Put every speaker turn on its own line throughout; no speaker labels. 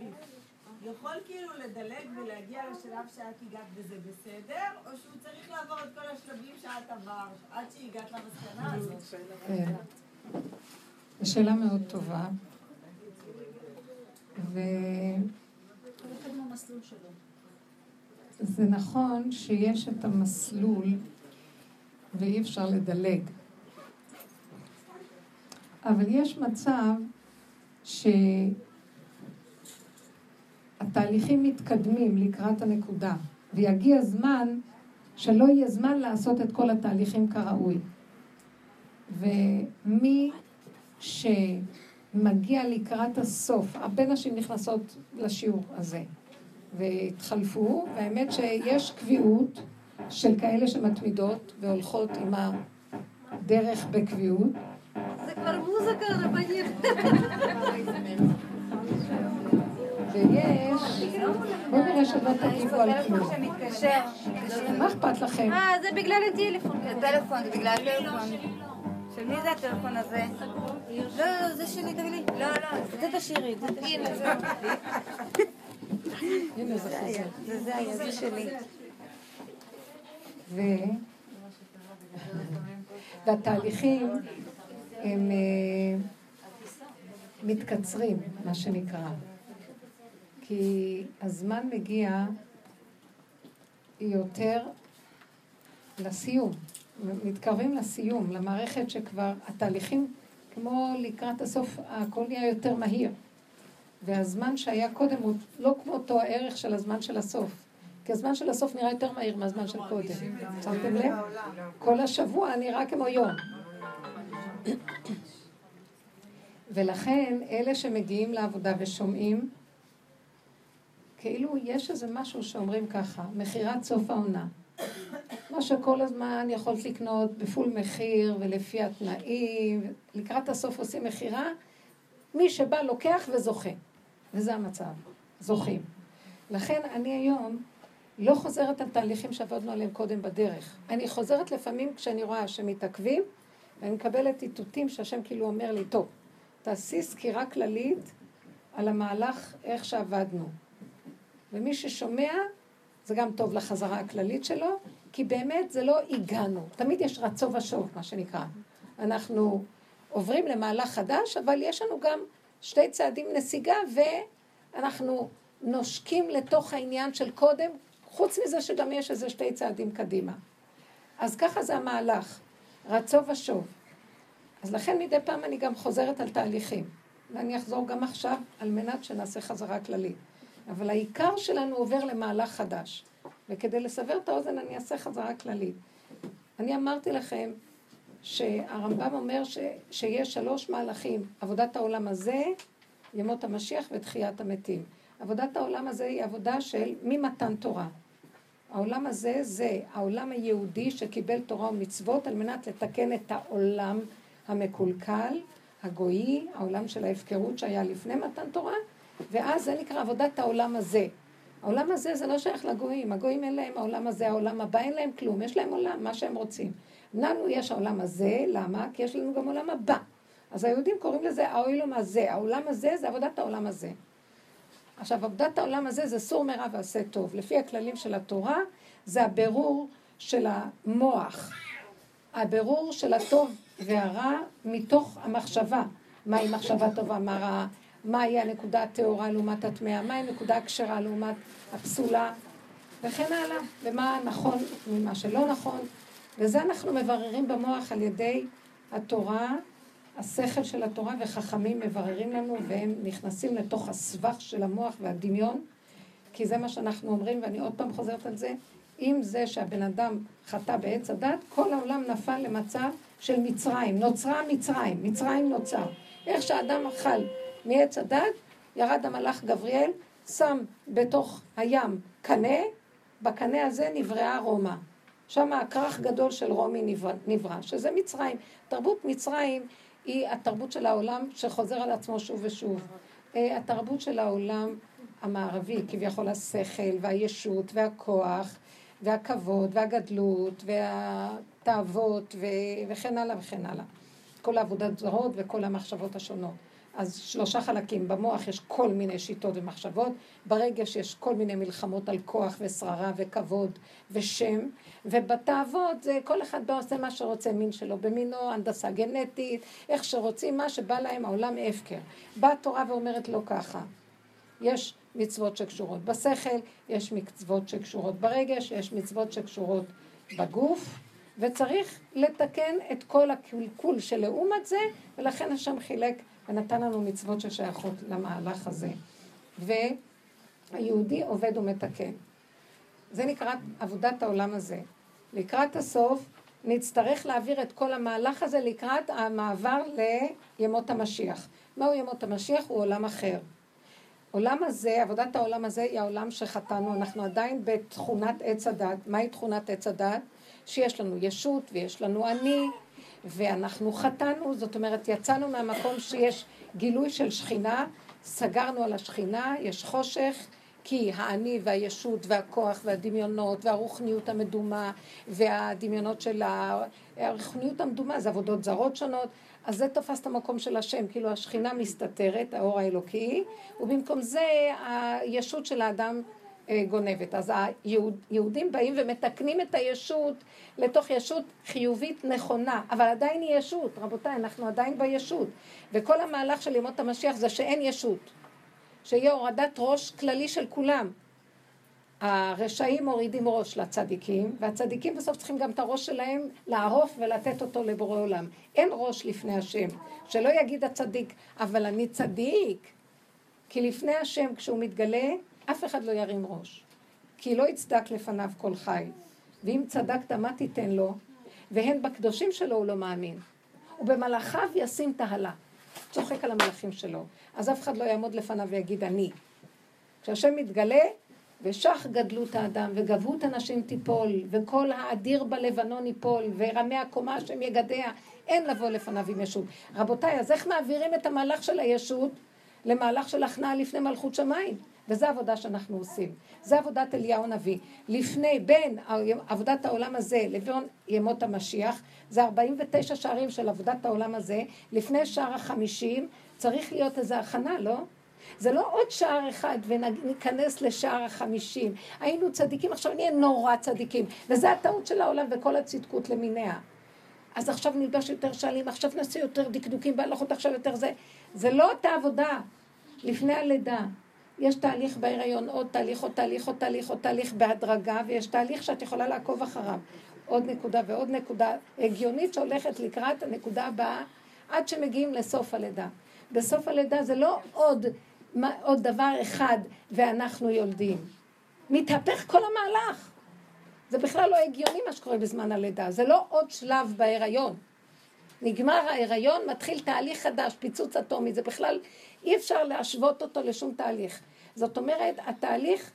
התהליך יכול כאילו לדלג ולהגיע לשלב שאת הגעת וזה בסדר, או שהוא צריך לעבור את כל השלבים שאת עברת עד שהגעת למסקנה הזאת? כן.
זו שאלה מאוד טובה. ו... זה נכון שיש את המסלול ואי אפשר לדלג. אבל יש מצב שהתהליכים מתקדמים לקראת הנקודה, ויגיע זמן שלא יהיה זמן לעשות את כל התהליכים כראוי. ומי שמגיע לקראת הסוף, הרבה נשים נכנסות לשיעור הזה והתחלפו, והאמת שיש קביעות של כאלה שמתמידות והולכות עם הדרך בקביעות,
זה כבר מוזיקה רבנית.
ויש, בואו נראה שלא תגיבו על כלום. מה אכפת לכם?
אה, זה בגלל הטלפון.
הטלפון, זה בגלל הטלפון. של מי זה הטלפון הזה? לא, זה שלי, תביא לי. לא, לא, זה תשאירי, זה תשאירי.
הנה זה חוזר.
זה זה היה, זה שלי.
והתהליכים הם אה, מתקצרים, מה שנקרא. כי הזמן מגיע יותר לסיום, מתקרבים לסיום, למערכת שכבר התהליכים, כמו לקראת הסוף, הכל נהיה יותר מהיר. והזמן שהיה קודם הוא לא כמו אותו הערך של הזמן של הסוף. כי הזמן של הסוף נראה יותר מהיר מהזמן של קודם. שמתם לב? כל השבוע נראה כמו יום. ולכן אלה שמגיעים לעבודה ושומעים, כאילו יש איזה משהו שאומרים ככה, מכירת סוף העונה. מה שכל הזמן יכולת לקנות בפול מחיר ולפי התנאים, לקראת הסוף עושים מכירה, מי שבא לוקח וזוכה. וזה המצב, זוכים. לכן אני היום לא חוזרת על תהליכים שעבדנו עליהם קודם בדרך. אני חוזרת לפעמים כשאני רואה שמתעכבים, ואני מקבלת איתותים שהשם כאילו אומר לי, טוב, תעשי סקירה כללית על המהלך, איך שעבדנו. ומי ששומע, זה גם טוב לחזרה הכללית שלו, כי באמת זה לא הגענו. תמיד יש רצו ושוב, מה שנקרא. אנחנו עוברים למהלך חדש, אבל יש לנו גם שתי צעדים נסיגה, ואנחנו נושקים לתוך העניין של קודם, חוץ מזה שגם יש איזה שתי צעדים קדימה. אז ככה זה המהלך, רצו ושוב. אז לכן מדי פעם אני גם חוזרת על תהליכים. ואני אחזור גם עכשיו על מנת שנעשה חזרה כללית. אבל העיקר שלנו עובר למהלך חדש. וכדי לסבר את האוזן אני אעשה חזרה כללית. אני אמרתי לכם שהרמב"ם אומר ש, שיש שלוש מהלכים, עבודת העולם הזה, ימות המשיח ותחיית המתים. עבודת העולם הזה היא עבודה של ממתן תורה. העולם הזה זה העולם היהודי שקיבל תורה ומצוות על מנת לתקן את העולם המקולקל, הגויי, העולם של ההפקרות שהיה לפני מתן תורה, ואז זה נקרא עבודת העולם הזה. העולם הזה זה לא שייך לגויים, הגויים אין להם העולם הזה, העולם הבא אין להם כלום, יש להם עולם, מה שהם רוצים. לנו יש העולם הזה, למה? כי יש לנו גם עולם הבא. אז היהודים קוראים לזה העולם הזה, העולם הזה זה עבודת העולם הזה. עכשיו, עבודת העולם הזה זה סור מרע ועשה טוב. לפי הכללים של התורה, זה הבירור של המוח. הבירור של הטוב והרע מתוך המחשבה. מהי מחשבה טובה, מה רעה, מהי הנקודה הטהורה לעומת הטמאה, מהי הנקודה הכשרה לעומת הפסולה, וכן הלאה, ומה נכון ממה שלא נכון. וזה אנחנו מבררים במוח על ידי התורה, השכל של התורה, וחכמים מבררים לנו, והם נכנסים לתוך הסבך של המוח והדמיון, כי זה מה שאנחנו אומרים, ואני עוד פעם חוזרת על זה, עם זה שהבן אדם חטא בעץ הדת, כל העולם נפל למצב של מצרים, נוצרה מצרים, מצרים נוצר. איך שהאדם אכל מעץ הדת, ירד המלאך גבריאל, שם בתוך הים קנה, בקנה הזה נבראה רומא. שם הכרך גדול של רומי נברא, שזה מצרים. תרבות מצרים היא התרבות של העולם שחוזר על עצמו שוב ושוב. אה, התרבות של העולם המערבי, כביכול השכל והישות והכוח והכבוד והגדלות והתאוות וכן הלאה וכן הלאה. כל העבודת זרות וכל המחשבות השונות. אז שלושה חלקים, במוח יש כל מיני שיטות ומחשבות, ברגש יש כל מיני מלחמות על כוח ושררה וכבוד ושם, ובתאוות זה כל אחד בא עושה מה שרוצה, מין שלו במינו, הנדסה גנטית, איך שרוצים, מה שבא להם, העולם הפקר. באה התורה ואומרת לא ככה. יש מצוות שקשורות בשכל, יש מצוות שקשורות ברגש, יש מצוות שקשורות בגוף, וצריך לתקן את כל הקלקול שלעומת זה, ולכן השם חילק ונתן לנו מצוות ששייכות למהלך הזה. והיהודי עובד ומתקן. זה נקרא עבודת העולם הזה. לקראת הסוף נצטרך להעביר את כל המהלך הזה לקראת המעבר לימות המשיח. מהו ימות המשיח? הוא עולם אחר. עולם הזה, עבודת העולם הזה היא העולם שחטאנו, אנחנו עדיין בתכונת עץ הדת. מהי תכונת עץ הדת? שיש לנו ישות ויש לנו אני, ואנחנו חטאנו, זאת אומרת יצאנו מהמקום שיש גילוי של שכינה, סגרנו על השכינה, יש חושך, כי האני והישות והכוח והדמיונות והרוחניות המדומה והדמיונות של הרוחניות המדומה זה עבודות זרות שונות אז זה תופס את המקום של השם, כאילו השכינה מסתתרת, האור האלוקי, ובמקום זה הישות של האדם גונבת. אז היהודים באים ומתקנים את הישות לתוך ישות חיובית נכונה, אבל עדיין היא ישות. רבותיי, אנחנו עדיין בישות. וכל המהלך של ימות המשיח זה שאין ישות. שיהיה הורדת ראש כללי של כולם. הרשעים מורידים ראש לצדיקים, והצדיקים בסוף צריכים גם את הראש שלהם לערוף ולתת אותו לבורא עולם. אין ראש לפני השם. שלא יגיד הצדיק, אבל אני צדיק. כי לפני השם, כשהוא מתגלה, אף אחד לא ירים ראש. כי לא יצדק לפניו כל חי. ואם צדקת, מה תיתן לו? והן בקדושים שלו הוא לא מאמין. ובמלאכיו ישים תהלה. צוחק על המלאכים שלו. אז אף אחד לא יעמוד לפניו ויגיד אני. כשהשם מתגלה, ושח גדלות האדם, וגבות הנשים תיפול, וכל האדיר בלבנון ייפול, ורמי הקומה השם יגדע, אין לבוא לפניו עם ישות. רבותיי, אז איך מעבירים את המהלך של הישות למהלך של הכנעה לפני מלכות שמיים? וזו העבודה שאנחנו עושים. זה עבודת אליהו הנביא. לפני, בין עבודת העולם הזה לבין ימות המשיח, זה 49 שערים של עבודת העולם הזה. לפני שער החמישים צריך להיות איזו הכנה, לא? זה לא עוד שער אחד וניכנס לשער החמישים. היינו צדיקים, עכשיו נהיה נורא צדיקים. וזה הטעות של העולם וכל הצדקות למיניה. אז עכשיו נלבש יותר שעלים, עכשיו נעשה יותר דקדוקים בהלכות, עכשיו יותר זה. זה לא אותה עבודה לפני הלידה. יש תהליך בהיריון, עוד תהליך, עוד תהליך, עוד תהליך, עוד תהליך בהדרגה, ויש תהליך שאת יכולה לעקוב אחריו. עוד נקודה ועוד נקודה הגיונית שהולכת לקראת הנקודה הבאה, עד שמגיעים לסוף הלידה. בסוף הלידה זה לא עוד, עוד דבר אחד ואנחנו יולדים. מתהפך כל המהלך. זה בכלל לא הגיוני מה שקורה בזמן הלידה, זה לא עוד שלב בהיריון. נגמר ההיריון, מתחיל תהליך חדש, פיצוץ אטומי, זה בכלל, אי אפשר להשוות אותו לשום תהליך. זאת אומרת, התהליך,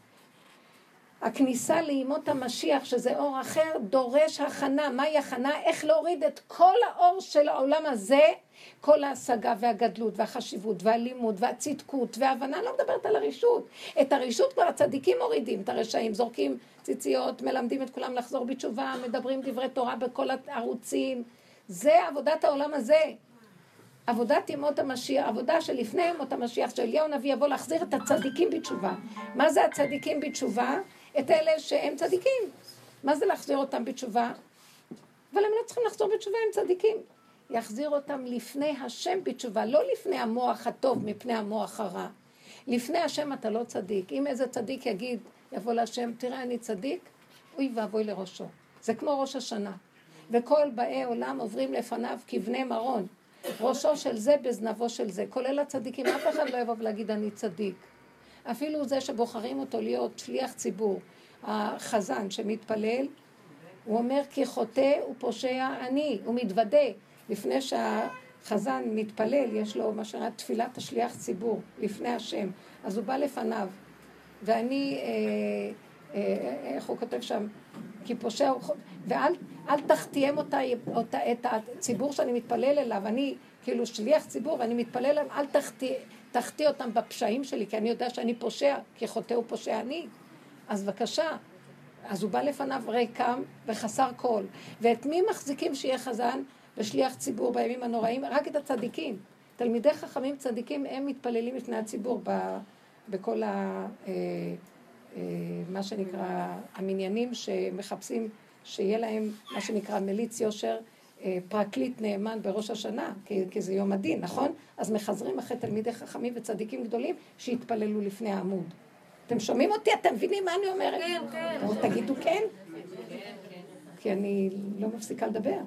הכניסה לימות המשיח, שזה אור אחר, דורש הכנה. מהי הכנה? איך להוריד את כל האור של העולם הזה, כל ההשגה והגדלות והחשיבות והלימוד והצדקות וההבנה, לא מדברת על הרשות. את הרשות כבר הצדיקים מורידים, את הרשעים, זורקים ציציות, מלמדים את כולם לחזור בתשובה, מדברים דברי תורה בכל הערוצים. זה עבודת העולם הזה. עבודת ימות המשיח, עבודה שלפני ימות המשיח, שאליהו הנביא יבוא להחזיר את הצדיקים בתשובה. מה זה הצדיקים בתשובה? את אלה שהם צדיקים. מה זה להחזיר אותם בתשובה? אבל הם לא צריכים לחזור בתשובה, הם צדיקים. יחזיר אותם לפני השם בתשובה, לא לפני המוח הטוב מפני המוח הרע. לפני השם אתה לא צדיק. אם איזה צדיק יגיד, יבוא להשם, תראה אני צדיק, אוי ואבוי לראשו. זה כמו ראש השנה. וכל באי עולם עוברים לפניו כבני מרון. ראשו של זה בזנבו של זה, כולל הצדיקים. אף אחד לא יבוא ולהגיד אני צדיק. אפילו זה שבוחרים אותו להיות שליח ציבור, החזן שמתפלל, הוא אומר כי חוטא ופושע אני, הוא מתוודה. לפני שהחזן מתפלל, יש לו מה שנקרא תפילת השליח ציבור, לפני השם. אז הוא בא לפניו, ואני, אה, אה, איך הוא כותב שם? כי פושע הוא חוטא, ואל תחתיהם אותה, אותה, את הציבור שאני מתפלל אליו, אני כאילו שליח ציבור ואני מתפלל אליו, אל תחטיא, תחטיא אותם בפשעים שלי, כי אני יודע שאני פושע, כי חוטא הוא פושע אני. אז בבקשה. אז הוא בא לפניו ריקם וחסר קול. ואת מי מחזיקים שיהיה חזן? ושליח ציבור בימים הנוראים, רק את הצדיקים. תלמידי חכמים צדיקים, הם מתפללים לפני הציבור ב, בכל ה... אה, מה שנקרא, המניינים שמחפשים שיהיה להם מה שנקרא מליץ יושר, אה, פרקליט נאמן בראש השנה, כי, כי זה יום הדין, נכון? אז מחזרים אחרי תלמידי חכמים וצדיקים גדולים שהתפללו לפני העמוד. אתם שומעים אותי? אתם מבינים מה אני אומרת?
כן, כן.
תגידו כן. כי אני לא מפסיקה לדבר.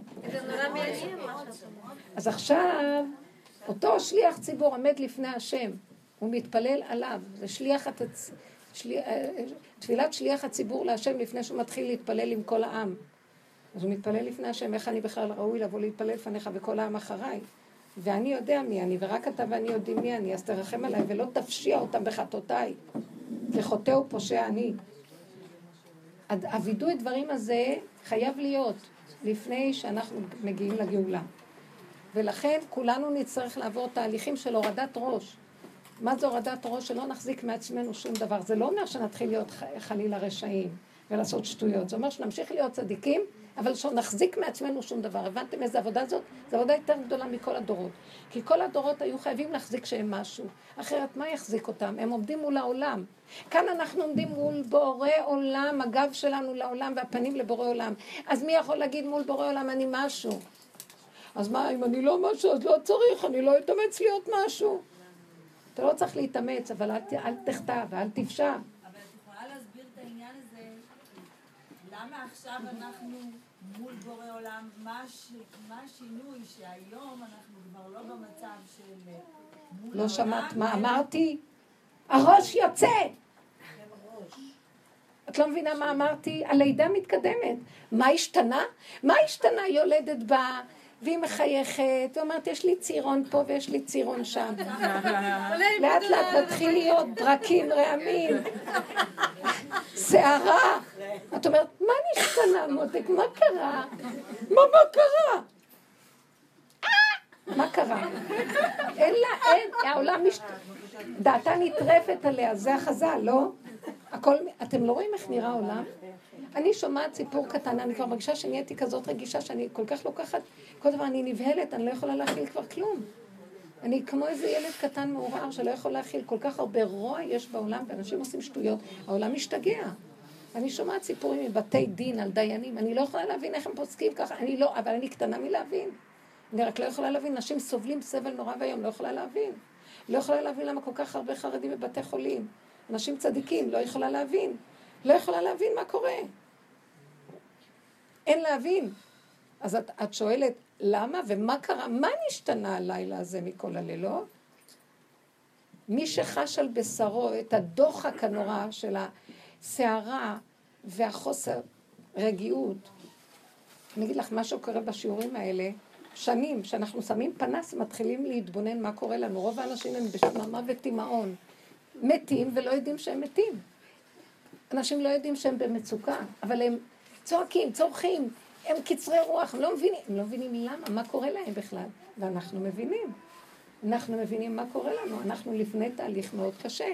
אז עכשיו, אותו שליח ציבור עומד לפני השם, הוא מתפלל עליו, זה שליח התצ... שלי... אה, תפילת שליח הציבור להשם לפני שהוא מתחיל להתפלל עם כל העם. אז הוא מתפלל לפני השם, איך אני בכלל ראוי לבוא להתפלל לפניך וכל העם אחריי. ואני יודע מי אני, ורק אתה ואני יודעים מי אני, אז תרחם עליי ולא תפשיע אותם בחטאותיי. כי חוטא ופושע אני. הווידוי דברים הזה חייב להיות לפני שאנחנו מגיעים לגאולה. ולכן כולנו נצטרך לעבור תהליכים של הורדת ראש. מה זה הורדת ראש? שלא נחזיק מעצמנו שום דבר. זה לא אומר שנתחיל להיות חלילה רשעים ולעשות שטויות. זה אומר שנמשיך להיות צדיקים, אבל שנחזיק מעצמנו שום דבר. הבנתם איזה עבודה זאת? זו עבודה יותר גדולה מכל הדורות. כי כל הדורות היו חייבים להחזיק שהם משהו. אחרת, מה יחזיק אותם? הם עומדים מול העולם. כאן אנחנו עומדים מול בורא עולם, הגב שלנו לעולם והפנים לבורא עולם. אז מי יכול להגיד מול בורא עולם אני משהו? אז מה, אם אני לא משהו, אז לא צריך, אני לא אתאמץ להיות משהו. אתה לא צריך להתאמץ, אבל אל, אל תחטא ואל תפשע.
אבל את יכולה להסביר את העניין הזה, למה עכשיו אנחנו מול בורא עולם, מה, הש... מה השינוי שהיום אנחנו כבר לא במצב של אה, מול
לא שמעת
העולם,
מה
אלא-
אמרתי? הראש יוצא! את לא מבינה מה אמרתי? הלידה מתקדמת. מה השתנה? מה השתנה? יולדת באה, והיא מחייכת, ואומרת, יש לי צירון פה ויש לי צירון שם. לאט לאט מתחיל להיות ברקים, רעמים, שערה. את אומרת, מה נשתנה, מותק? מה קרה? מה, מה קרה? אה! מה קרה? אין לה, אין, העולם מש... דעתה נטרפת עליה, זה החז"ל, לא? הכל, אתם לא רואים איך נראה העולם? אני שומעת סיפור קטן, אני כבר מרגישה שנהייתי כזאת רגישה שאני כל כך לוקחת, כל דבר אני נבהלת, אני לא יכולה להכיל כבר כלום. אני כמו איזה ילד קטן מעורער שלא יכול להכיל, כל כך הרבה רוע יש בעולם, ואנשים עושים שטויות, העולם משתגע. אני שומעת סיפורים מבתי דין על דיינים, אני לא יכולה להבין איך הם פוסקים ככה, אני לא, אבל אני קטנה מלהבין. אני רק לא יכולה להבין, נשים סובלים סבל נורא ואיום, לא יכולה להבין. לא יכולה להבין למה כל כך הרבה חרדים בבתי חולים. אנשים צדיקים, לא יכולה להבין. לא יכולה להבין מה קורה. אין להבין. אז את, את שואלת, למה ומה קרה? מה נשתנה הלילה הזה מכל הלילות? מי שחש על בשרו את הדוחק הנורא של הסערה והחוסר רגיעות, אני אגיד לך, מה שקורה בשיעורים האלה, שנים שאנחנו שמים פנס ומתחילים להתבונן מה קורה לנו. רוב האנשים הם בשממה ותימהון. מתים ולא יודעים שהם מתים. אנשים לא יודעים שהם במצוקה, אבל הם צועקים, צורכים, הם קצרי רוח, הם לא מבינים, הם לא מבינים למה, מה קורה להם בכלל. ואנחנו מבינים. אנחנו מבינים מה קורה לנו, אנחנו לפני תהליך מאוד קשה.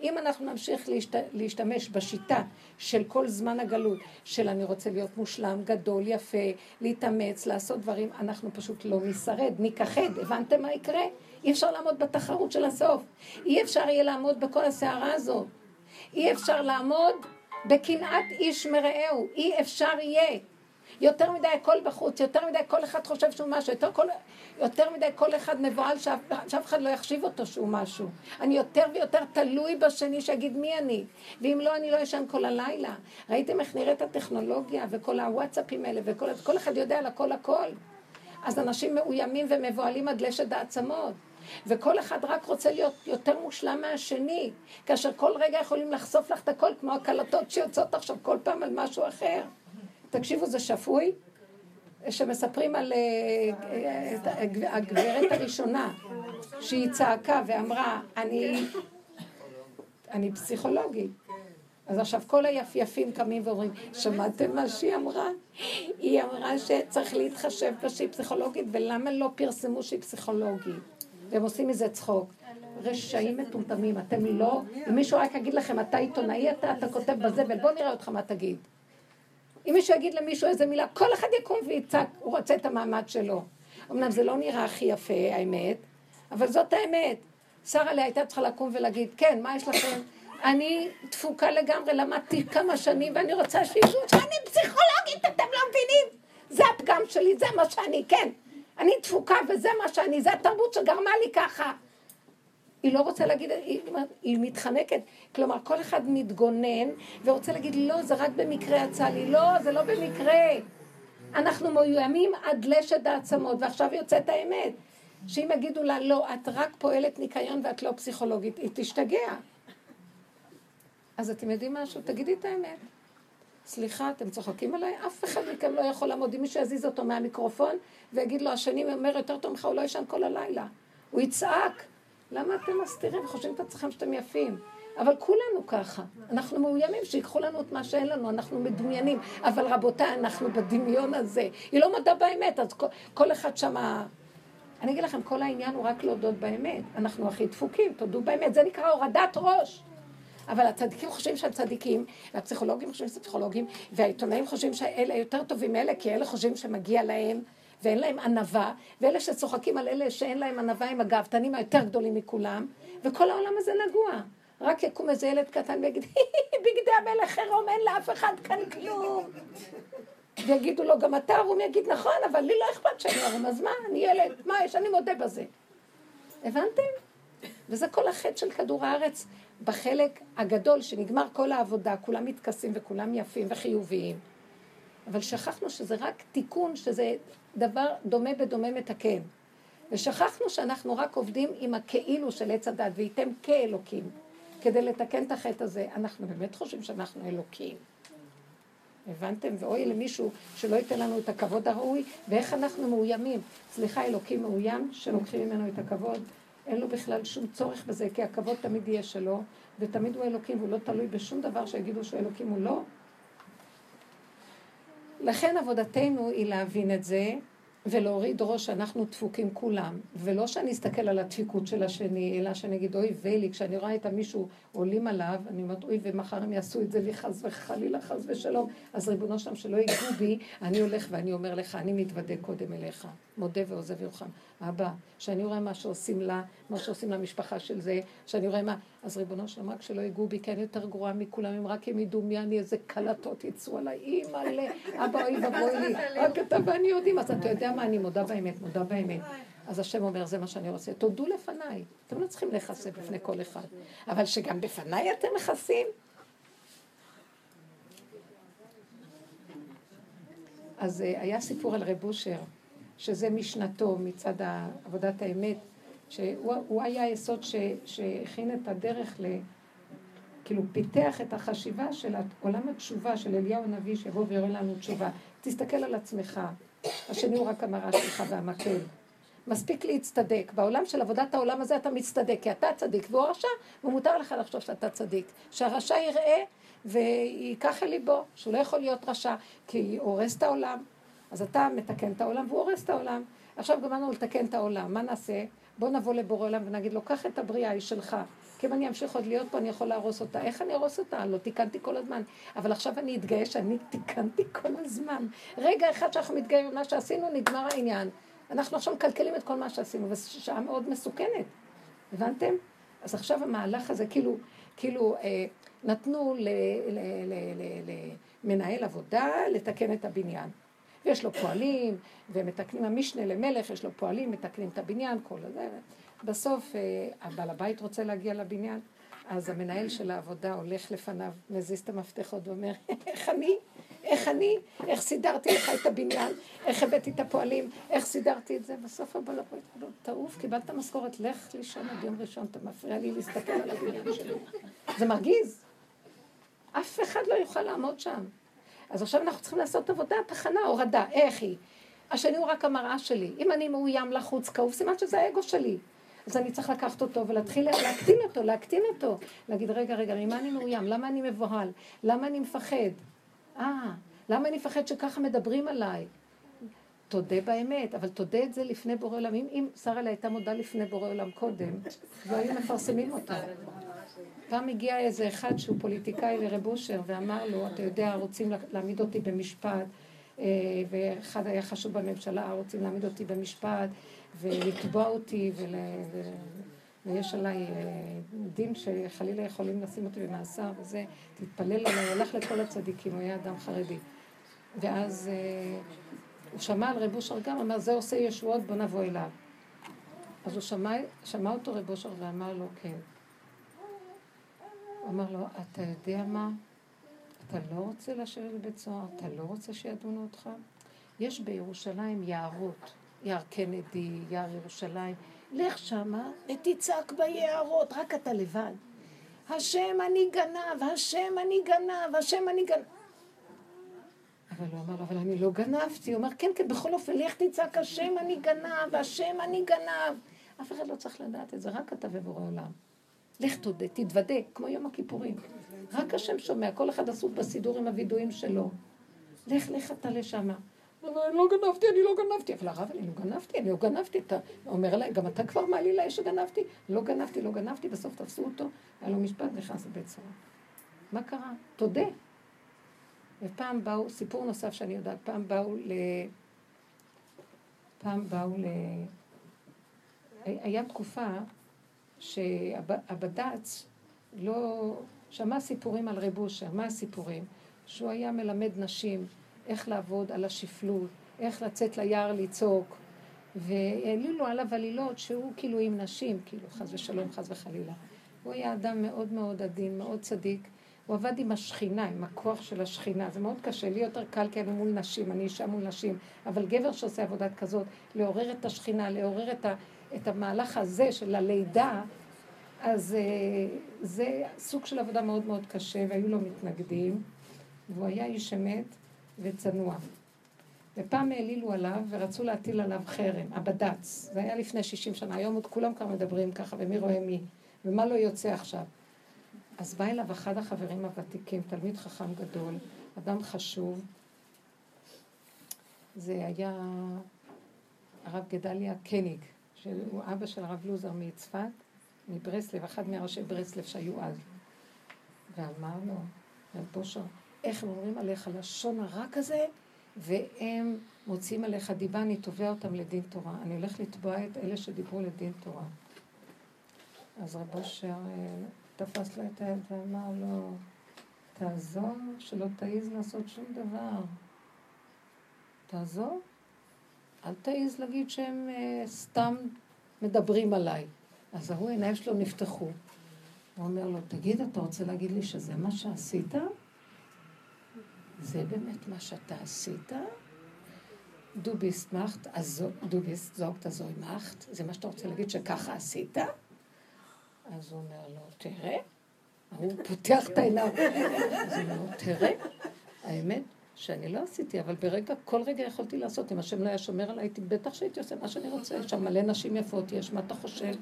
אם אנחנו נמשיך להשת... להשתמש בשיטה של כל זמן הגלות, של אני רוצה להיות מושלם, גדול, יפה, להתאמץ, לעשות דברים, אנחנו פשוט לא נשרד, ניכחד. הבנתם מה יקרה? אי אפשר לעמוד בתחרות של הסוף. אי אפשר יהיה לעמוד בכל הסערה הזאת. אי אפשר לעמוד בקנאת איש מרעהו. אי אפשר יהיה. יותר מדי הכל בחוץ, יותר מדי כל אחד חושב שהוא משהו, יותר, כל, יותר מדי כל אחד מבוהל שאף, אחד לא יחשיב אותו שהוא משהו. אני יותר ויותר תלוי בשני שיגיד מי אני, ואם לא, אני לא ישן כל הלילה. ראיתם איך נראית הטכנולוגיה וכל הוואטסאפים האלה, וכל כל אחד יודע על הכל הכל. אז אנשים מאוימים ומבוהלים עד לשת העצמות. וכל אחד רק רוצה להיות יותר מושלם מהשני, כאשר כל רגע יכולים לחשוף לך את הכל, כמו הקלטות שיוצאות עכשיו כל פעם על משהו אחר. תקשיבו, זה שפוי, שמספרים על אה, אה, הגברת הראשונה, שהיא צעקה ואמרה, אני, אני פסיכולוגית. אז עכשיו כל היפייפים קמים ואומרים, שמעתם מה שהיא אמרה? היא אמרה שצריך להתחשב בה שהיא פסיכולוגית, ולמה לא פרסמו שהיא פסיכולוגית? והם עושים מזה צחוק. רשעים מטומטמים, אתם לא... אם מישהו רק יגיד לכם, אתה עיתונאי אתה, כותב בזבל, בוא נראה אותך מה תגיד. אם מישהו יגיד למישהו איזה מילה, כל אחד יקום ויצעק, הוא רוצה את המעמד שלו. אמנם זה לא נראה הכי יפה, האמת, אבל זאת האמת. שרה לי הייתה צריכה לקום ולהגיד, כן, מה יש לכם? אני תפוקה לגמרי, למדתי כמה שנים, ואני רוצה שידעו שאני פסיכולוגית, אתם לא מבינים? זה הפגם שלי, זה מה שאני, כן. אני תפוקה וזה מה שאני, זה התרבות שגרמה לי ככה. היא לא רוצה להגיד, היא, היא מתחנקת. כלומר, כל אחד מתגונן ורוצה להגיד, לא, זה רק במקרה יצא לי. לא, זה לא במקרה. אנחנו מאוימים עד לשד העצמות, ועכשיו יוצאת האמת. שאם יגידו לה, לא, את רק פועלת ניקיון ואת לא פסיכולוגית, היא תשתגע. אז אתם יודעים משהו? תגידי את האמת. סליחה, אתם צוחקים עליי? אף אחד מכם לא יכול לעמוד. אם מישהו יזיז אותו מהמיקרופון ויגיד לו, השני אומר יותר טוב ממך, הוא לא ישן כל הלילה. הוא יצעק. למה אתם מסתירים וחושבים את עצמכם שאתם יפים? אבל כולנו ככה. אנחנו מאוימים שיקחו לנו את מה שאין לנו, אנחנו מדומיינים. אבל רבותיי, אנחנו בדמיון הזה. היא לא מודה באמת, אז כל, כל אחד שמה... אני אגיד לכם, כל העניין הוא רק להודות באמת. אנחנו הכי דפוקים, תודו באמת. זה נקרא הורדת ראש. אבל הצדיקים חושבים שהם צדיקים, והפסיכולוגים חושבים שהם פסיכולוגים, והעיתונאים חושבים שאלה יותר טובים מאלה, כי אלה חושבים שמגיע להם, ואין להם ענווה, ואלה שצוחקים על אלה שאין להם ענווה הם הגאוותנים היותר גדולים מכולם, וכל העולם הזה נגוע. רק יקום איזה ילד קטן ויגיד, בגדי המלך עירום, אין לאף אחד כאן כלום. ויגידו לו, גם אתה ערום, יגיד, נכון, אבל לי לא אכפת שאני ערום, אז מה, אני ילד, מה יש, אני מודה בזה. הבנתם? וזה כל החטא של כדור הארץ, בחלק הגדול שנגמר כל העבודה, כולם מתכסים וכולם יפים וחיוביים. אבל שכחנו שזה רק תיקון, שזה דבר דומה בדומה מתקן. ושכחנו שאנחנו רק עובדים עם הכאילו של עץ הדת, וייתם כאלוקים, כדי לתקן את החטא הזה. אנחנו באמת חושבים שאנחנו אלוקים. הבנתם? ואוי למישהו שלא ייתן לנו את הכבוד הראוי, ואיך אנחנו מאוימים. סליחה, אלוקים מאוים, שלוקחים ממנו את הכבוד. אין לו בכלל שום צורך בזה, כי הכבוד תמיד יהיה שלו, ותמיד הוא אלוקים, והוא לא תלוי בשום דבר שיגידו שהוא אלוקים, הוא לא. לכן עבודתנו היא להבין את זה, ולהוריד ראש שאנחנו דפוקים כולם, ולא שאני אסתכל על הדפיקות של השני, אלא שאני אגיד, אוי ויילי, כשאני רואה את המישהו עולים עליו, אני אומרת, אוי, ומחר הם יעשו את זה לי חס וחלילה, חס ושלום, אז ריבונו שלם, שלא ייגעו בי, אני הולך ואני אומר לך, אני מתוודה קודם אליך, מודה ועוזב ירוחם. אבא, שאני רואה מה שעושים לה, מה שעושים למשפחה של זה, שאני רואה מה, אז ריבונו שלם, רק שלא ייגעו בי, אני יותר גרועה מכולם, אם רק הם ידעו מי אני, איזה קלטות יצאו עליי, אימא'לה, אבא, אוי ואבוי לי, רק אתה ואני יודעים, אז אתה יודע מה, אני מודה באמת, מודה באמת. אז השם אומר, זה מה שאני רוצה. תודו לפניי. אתם לא צריכים להיחשף בפני כל אחד. אבל שגם בפניי אתם מכסים? אז אה, היה סיפור על רב אושר, שזה משנתו, מצד עבודת האמת, שהוא היה היסוד שהכין את הדרך ל... כאילו פיתח את החשיבה של עולם התשובה של אליהו הנביא שיבוא ויראה לנו תשובה. תסתכל על עצמך, השני הוא רק המראה שלך והמקל. מספיק להצטדק. בעולם של עבודת העולם הזה אתה מצטדק, כי אתה צדיק והוא רשע, ומותר לך לחשוב שאתה צדיק. שהרשע יראה וייקח אל ליבו, שהוא לא יכול להיות רשע, כי הוא הורס את העולם. אז אתה מתקן את העולם והוא הורס את העולם. עכשיו גמרנו לתקן את העולם, מה נעשה? בוא נבוא לבורא עולם ונגיד לו, קח את הבריאה, היא שלך. כי אם אני אמשיך עוד להיות פה, אני יכול להרוס אותה. איך אני ארוס אותה? לא תיקנתי כל הזמן. אבל עכשיו אני אתגאה שאני תיקנתי כל הזמן. רגע אחד שאנחנו מתגאים במה שעשינו, נגמר העניין. אנחנו עכשיו מקלקלים את כל מה שעשינו, וזו שעה מאוד מסוכנת. הבנתם? אז עכשיו המהלך הזה, כאילו, כאילו אה, נתנו למנהל עבודה לתקן את הבניין. ויש לו פועלים, ומתקנים, המשנה למלך, יש לו פועלים, מתקנים את הבניין, כל הזה. בסוף אה, הבעל הבית רוצה להגיע לבניין, אז המנהל של העבודה הולך לפניו, מזיז את המפתחות ואומר, איך אני? איך אני? איך סידרתי לך את הבניין? איך הבאתי את הפועלים? איך סידרתי את זה? בסוף הבעל הבית אומר, תעוף, קיבלת משכורת, לך לישון עד יום ראשון, אתה מפריע לי להסתכל על הבניין שלי. זה מרגיז. אף אחד לא יוכל לעמוד שם. אז עכשיו אנחנו צריכים לעשות עבודה, תחנה, הורדה. איך היא? השני הוא רק המראה שלי. אם אני מאוים, לחוץ, כאוב, סימן שזה האגו שלי. אז אני צריך לקחת אותו ולהתחיל להקטין אותו, להקטין אותו. להגיד, רגע, רגע, ממה אני מאוים? למה אני מבוהל? למה אני מפחד? אה, למה אני מפחד שככה מדברים עליי? תודה באמת, אבל תודה את זה לפני בורא עולם. אם, שרה לה הייתה מודה לפני בורא עולם קודם, לא היו מפרסמים אותה. פעם הגיע איזה אחד שהוא פוליטיקאי לרב אושר ואמר לו, אתה יודע, רוצים להעמיד אותי במשפט, אה, ואחד היה חשוב בממשלה, רוצים להעמיד אותי במשפט ולתבוע אותי ול... ויש עליי אה, דין שחלילה יכולים לשים אותי במאסר וזה, תתפלל עליי, הלך לכל הצדיקים, הוא היה אדם חרדי. ואז אה, הוא שמע על רב אושר גם, אמר, זה עושה ישועות, בוא נבוא אליו. אז הוא שמע, שמע אותו רב אושר ואמר לו, כן. הוא אמר לו, אתה יודע מה? אתה לא רוצה לשבת בבית סוהר? אתה לא רוצה שידונו אותך? יש בירושלים יערות, יער קנדי, יער ירושלים. לך שמה ותצעק ביערות, רק אתה לבד. השם אני גנב, השם אני גנב, השם אני גנב. אבל הוא אמר, אבל אני לא גנבתי. הוא אומר, כן, כן, בכל אופן, לך תצעק, השם אני גנב, השם אני גנב. אף אחד לא צריך לדעת את זה, רק אתה ובורא עולם. לך תודה, תתוודה, כמו יום הכיפורים. רק השם שומע, כל אחד עסוק בסידור עם הווידויים שלו. לך, לך אתה לשמה. אני לא גנבתי, אני לא גנבתי. אבל הרב, אני לא גנבתי, אני לא גנבתי. אתה אומר אליי, גם אתה כבר מעלי לי שגנבתי? לא גנבתי, לא גנבתי, בסוף תפסו אותו, היה לו משפט, נכנס לבית סוהר. מה קרה? תודה. ופעם באו, סיפור נוסף שאני יודעת, פעם באו ל... פעם באו ל... היה תקופה שהבד"ץ לא... שמע סיפורים על רב אושר, מה הסיפורים? שהוא היה מלמד נשים איך לעבוד על השפלות, איך לצאת ליער לצעוק, והעלילו עליו עלילות שהוא כאילו עם נשים, כאילו חס ושלום, חס וחלילה. הוא היה אדם מאוד מאוד עדין, מאוד צדיק. הוא עבד עם השכינה, עם הכוח של השכינה. זה מאוד קשה, לי יותר קל כי אני מול נשים, אני אישה מול נשים. אבל גבר שעושה עבודת כזאת, לעורר את השכינה, לעורר את, ה, את המהלך הזה של הלידה, אז אה, זה סוג של עבודה מאוד מאוד קשה, והיו לו מתנגדים, והוא היה איש אמת וצנוע. ופעם העלילו עליו ורצו להטיל עליו חרם, הבד"ץ. זה היה לפני 60 שנה, היום עוד כולם כבר מדברים ככה, ומי רואה מי, ומה לא יוצא עכשיו. אז בא אליו אחד החברים הוותיקים, תלמיד חכם גדול, אדם חשוב. זה היה הרב גדליה קניג, שהוא אבא של הרב לוזר מצפת, מברסלב, אחד מראשי ברסלב שהיו אז. ואמר לו, רב בושר, איך הם אומרים עליך לשון הרע כזה, והם מוצאים עליך דיבה, אני תובע אותם לדין תורה. אני הולך לתבוע את אלה שדיברו לדין תורה. אז רב אושר אה, תפס לה את היד ואמר לו, תעזור שלא תעיז לעשות שום דבר. תעזור. אל תעיז להגיד שהם uh, סתם מדברים עליי. אז ההוא העיניים שלו נפתחו. הוא אומר לו, תגיד, אתה רוצה להגיד לי שזה מה שעשית? זה באמת מה שאתה עשית? דו ביסט מאכט, דו ביסט זוגת זוי מאכט, זה מה שאתה רוצה להגיד שככה עשית? אז הוא אומר לו, תראה, הוא פותח את העיניים. אז הוא אומר לו, תראה, האמת שאני לא עשיתי, אבל ברגע, כל רגע יכולתי לעשות. אם השם לא היה שומר עליי, הייתי בטח שהייתי עושה מה שאני רוצה. יש שם מלא נשים יפות יש, מה אתה חושב?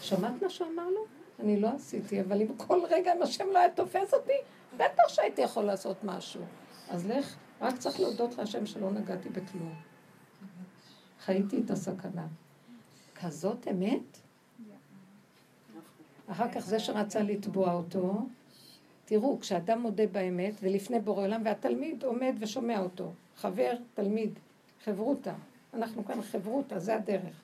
שמעת מה שהוא אמר לו? אני לא עשיתי, אבל אם כל רגע אם השם לא היה תופס אותי, בטח שהייתי יכול לעשות משהו. אז לך, רק צריך להודות להשם שלא נגעתי בכלום. חייתי את הסכנה. כזאת אמת? אחר כך זה שרצה לתבוע אותו, תראו, כשאדם מודה באמת, ולפני בורא עולם, והתלמיד עומד ושומע אותו, חבר, תלמיד, חברותה, אנחנו כאן חברותה, זה הדרך.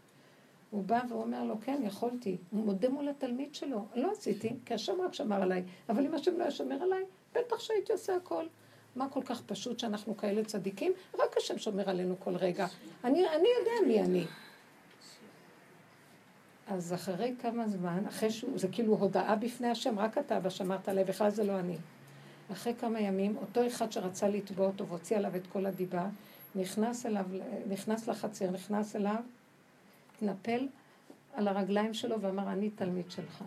הוא בא ואומר לו, כן, יכולתי. הוא מודה מול התלמיד שלו. לא עשיתי, כי השם רק שמר עליי. אבל אם השם לא היה שומר עליי, בטח שהייתי עושה הכל. מה כל כך פשוט שאנחנו כאלה צדיקים? רק השם שומר עלינו כל רגע. אני, אני יודע מי אני. אז אחרי כמה זמן, אחרי שהוא, זה כאילו הודעה בפני השם, רק אתה אבא שמרת עליי, בכלל זה לא אני. אחרי כמה ימים, אותו אחד שרצה לתבוע אותו והוציא עליו את כל הדיבה, נכנס אליו, נכנס לחצר, נכנס אליו, התנפל על הרגליים שלו ואמר, אני תלמיד שלך.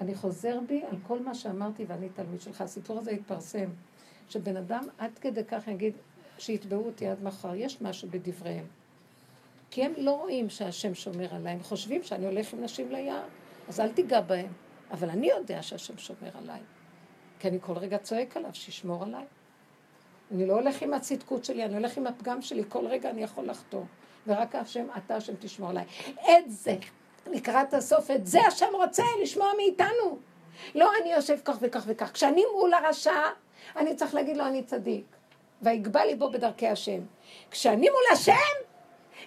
אני חוזר בי על כל מה שאמרתי ואני תלמיד שלך. הסיפור הזה התפרסם, שבן אדם עד כדי כך יגיד, שיתבעו אותי עד מחר, יש משהו בדבריהם. כי הם לא רואים שהשם שומר עליי, הם חושבים שאני הולך עם נשים ליער, אז אל תיגע בהם. אבל אני יודע שהשם שומר עליי, כי אני כל רגע צועק עליו שישמור עליי. אני לא הולך עם הצדקות שלי, אני הולך עם הפגם שלי, כל רגע אני יכול לחתור. ורק השם, אתה השם תשמור עליי. את זה לקראת הסוף, את זה השם רוצה לשמוע מאיתנו. לא, אני יושב כך וכך וכך. כשאני מול הרשע, אני צריך להגיד לו, אני צדיק. ויגבה ליבו בדרכי השם. כשאני מול השם,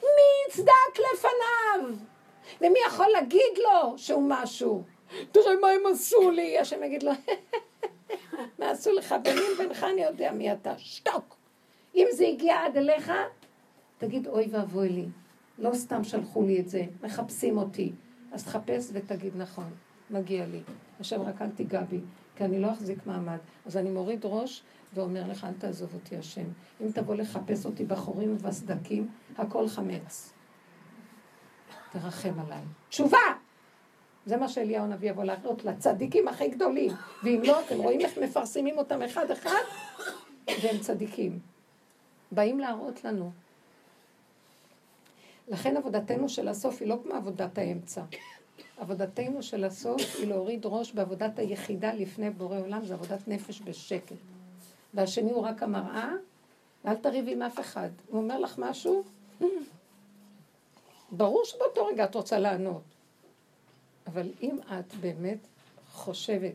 מי יצדק לפניו? ומי יכול להגיד לו שהוא משהו? תראה מה הם עשו לי. השם יגיד לו, מה עשו לך? ביני ובינך אני יודע מי אתה. שתוק. אם זה הגיע עד אליך, תגיד, אוי ואבוי לי. לא סתם שלחו לי את זה, מחפשים אותי. אז תחפש ותגיד, נכון, מגיע לי. השם, רק אל תיגע בי, כי אני לא אחזיק מעמד. אז אני מוריד ראש ואומר לך, אל תעזוב אותי, השם. אם תבוא לחפש אותי בחורים ובסדקים, הכל חמץ. תרחם עליי. תשובה! זה מה שאליהו הנביא יבוא להראות לצדיקים הכי גדולים. ואם לא, אתם רואים איך מפרסמים אותם אחד-אחד, והם צדיקים. באים להראות לנו. לכן עבודתנו של הסוף היא לא כמו עבודת האמצע. עבודתנו של הסוף היא להוריד ראש בעבודת היחידה לפני בורא עולם, זה עבודת נפש בשקט. והשני הוא רק המראה, ואל תריבי עם אף אחד. הוא אומר לך משהו, ברור שבאותו רגע את רוצה לענות. אבל אם את באמת חושבת,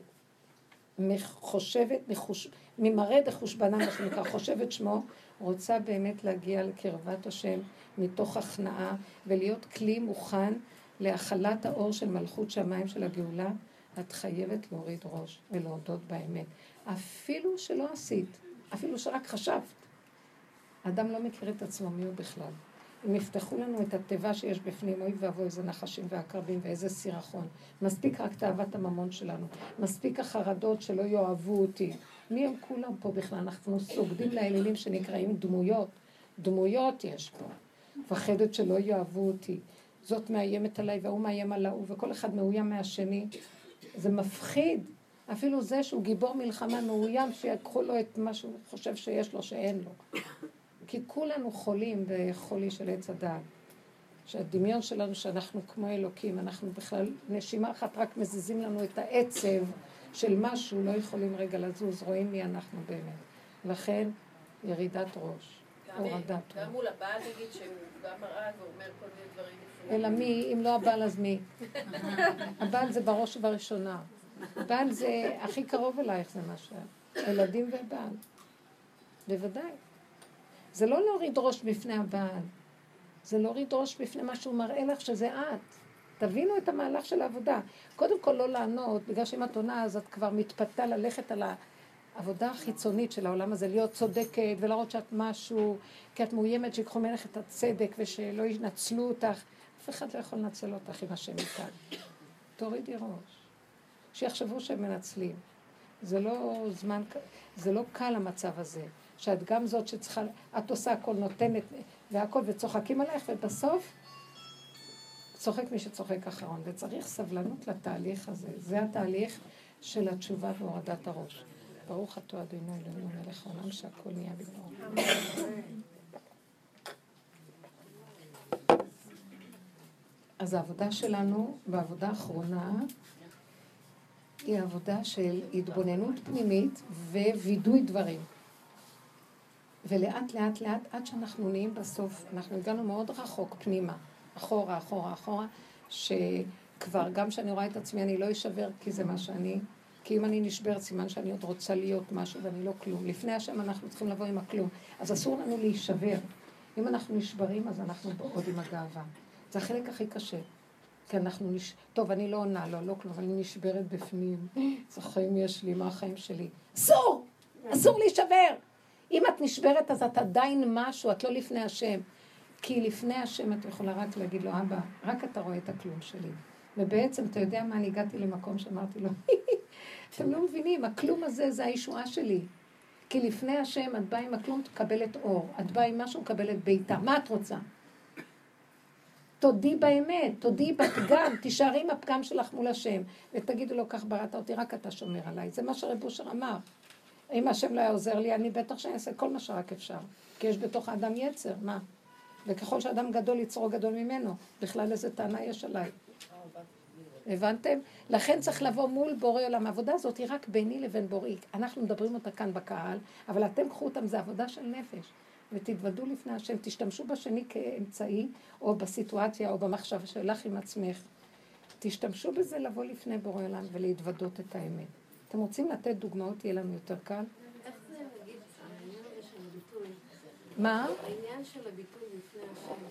חושבת מחוש... ממראה דחושבנה, מה שנקרא, חושבת שמו, רוצה באמת להגיע לקרבת השם מתוך הכנעה ולהיות כלי מוכן להכלת האור של מלכות שמיים של הגאולה, את חייבת להוריד ראש ולהודות באמת. אפילו שלא עשית, אפילו שרק חשבת. אדם לא מכיר את עצמו, מי הוא בכלל. אם יפתחו לנו את התיבה שיש בפנים, אוי ואבוי איזה נחשים ועקרבים ואיזה סירחון. מספיק רק תאוות הממון שלנו. מספיק החרדות שלא יאהבו אותי. מי הם כולם פה בכלל? אנחנו סוגדים לאלילים שנקראים דמויות. דמויות יש פה. מפחדת שלא יאהבו אותי. זאת מאיימת עליי והוא מאיים על ההוא, וכל אחד מאוים מהשני. זה מפחיד. אפילו זה שהוא גיבור מלחמה מאוים, שיקחו לו את מה שהוא חושב שיש לו, שאין לו. כי כולנו חולים בחולי של עץ הדעת. שהדמיון שלנו שאנחנו כמו אלוקים, אנחנו בכלל נשימה אחת רק מזיזים לנו את העצב של משהו, לא יכולים רגע לזוז, רואים מי אנחנו באמת. לכן, ירידת ראש, הורדת ראש.
גם מול הבעל נגיד שהוא גם מראה ואומר כל מיני דברים.
אלא מי, אם לא הבעל אז מי? הבעל זה בראש ובראשונה. הבעל זה הכי קרוב אלייך זה מה שהיה. ילדים ובעל. בוודאי. זה לא להוריד ראש בפני הבעל, זה להוריד ראש בפני מה שהוא מראה לך שזה את. תבינו את המהלך של העבודה. קודם כל לא לענות, בגלל שאם את עונה אז את כבר מתפתה ללכת על העבודה החיצונית של העולם הזה, להיות צודקת ולהראות שאת משהו, כי את מאוימת שיקחו ממך את הצדק ושלא ינצלו אותך. אף אחד לא יכול לנצל אותך עם השם איתן. תורידי ראש. שיחשבו שהם מנצלים. זה לא זמן, זה לא קל המצב הזה. שאת גם זאת שצריכה, את עושה הכל, נותנת והכל, וצוחקים עלייך, ובסוף צוחק מי שצוחק אחרון. וצריך סבלנות לתהליך הזה. זה התהליך של התשובה והורדת הראש. ברוך אתה אדינו אלוהינו מלך העולם שהכל נהיה בדברו. אז העבודה שלנו, בעבודה האחרונה, היא עבודה של התבוננות פנימית ווידוי דברים. ולאט לאט לאט, עד שאנחנו נהיים בסוף, אנחנו הגענו מאוד רחוק פנימה, אחורה, אחורה, אחורה, שכבר גם כשאני רואה את עצמי אני לא אשבר כי זה מה שאני, כי אם אני נשבר סימן שאני עוד רוצה להיות משהו ואני לא כלום. לפני השם אנחנו צריכים לבוא עם הכלום. אז אסור לנו להישבר. אם אנחנו נשברים אז אנחנו עוד עם הגאווה. זה החלק הכי קשה. כי אנחנו נש... טוב, אני לא עונה, לא, לא כלום, אני נשברת בפנים. איזה חיים יש לי, מה החיים שלי? אסור! אסור להישבר! אם את נשברת אז את עדיין משהו, את לא לפני השם. כי לפני השם את יכולה רק להגיד לו, אבא, רק אתה רואה את הכלום שלי. ובעצם, אתה יודע מה, אני הגעתי למקום שאמרתי לו, אתם לא מבינים, הכלום הזה זה הישועה שלי. כי לפני השם את באה עם הכלום, תקבלת אור. את באה עם משהו, מקבלת בעיטה. מה את רוצה? תודי באמת, תודי בפגם, תישארי עם הפגם שלך מול השם, ותגידו לו, כך בראת אותי, רק אתה שומר עליי. זה מה שרב אושר אמר. אם השם לא היה עוזר לי, אני בטח שאני אעשה כל מה שרק אפשר. כי יש בתוך האדם יצר, מה? וככל שאדם גדול, יצרו גדול ממנו. בכלל איזה טענה יש עליי. הבנתם? לכן צריך לבוא מול בורא עולם. העבודה הזאת היא רק ביני לבין בוראי. אנחנו מדברים אותה כאן בקהל, אבל אתם קחו אותם, זה עבודה של נפש. ותתוודו לפני השם, תשתמשו בשני כאמצעי, או בסיטואציה, או במחשבה שלך עם עצמך. תשתמשו בזה לבוא לפני בורא עולם ולהתוודות את האמת. אתם רוצים לתת דוגמאות, יהיה לנו יותר קל?
איך זה נגיד, העניין הזה של הביטוי,
מה?
העניין של הביטוי לפני השם,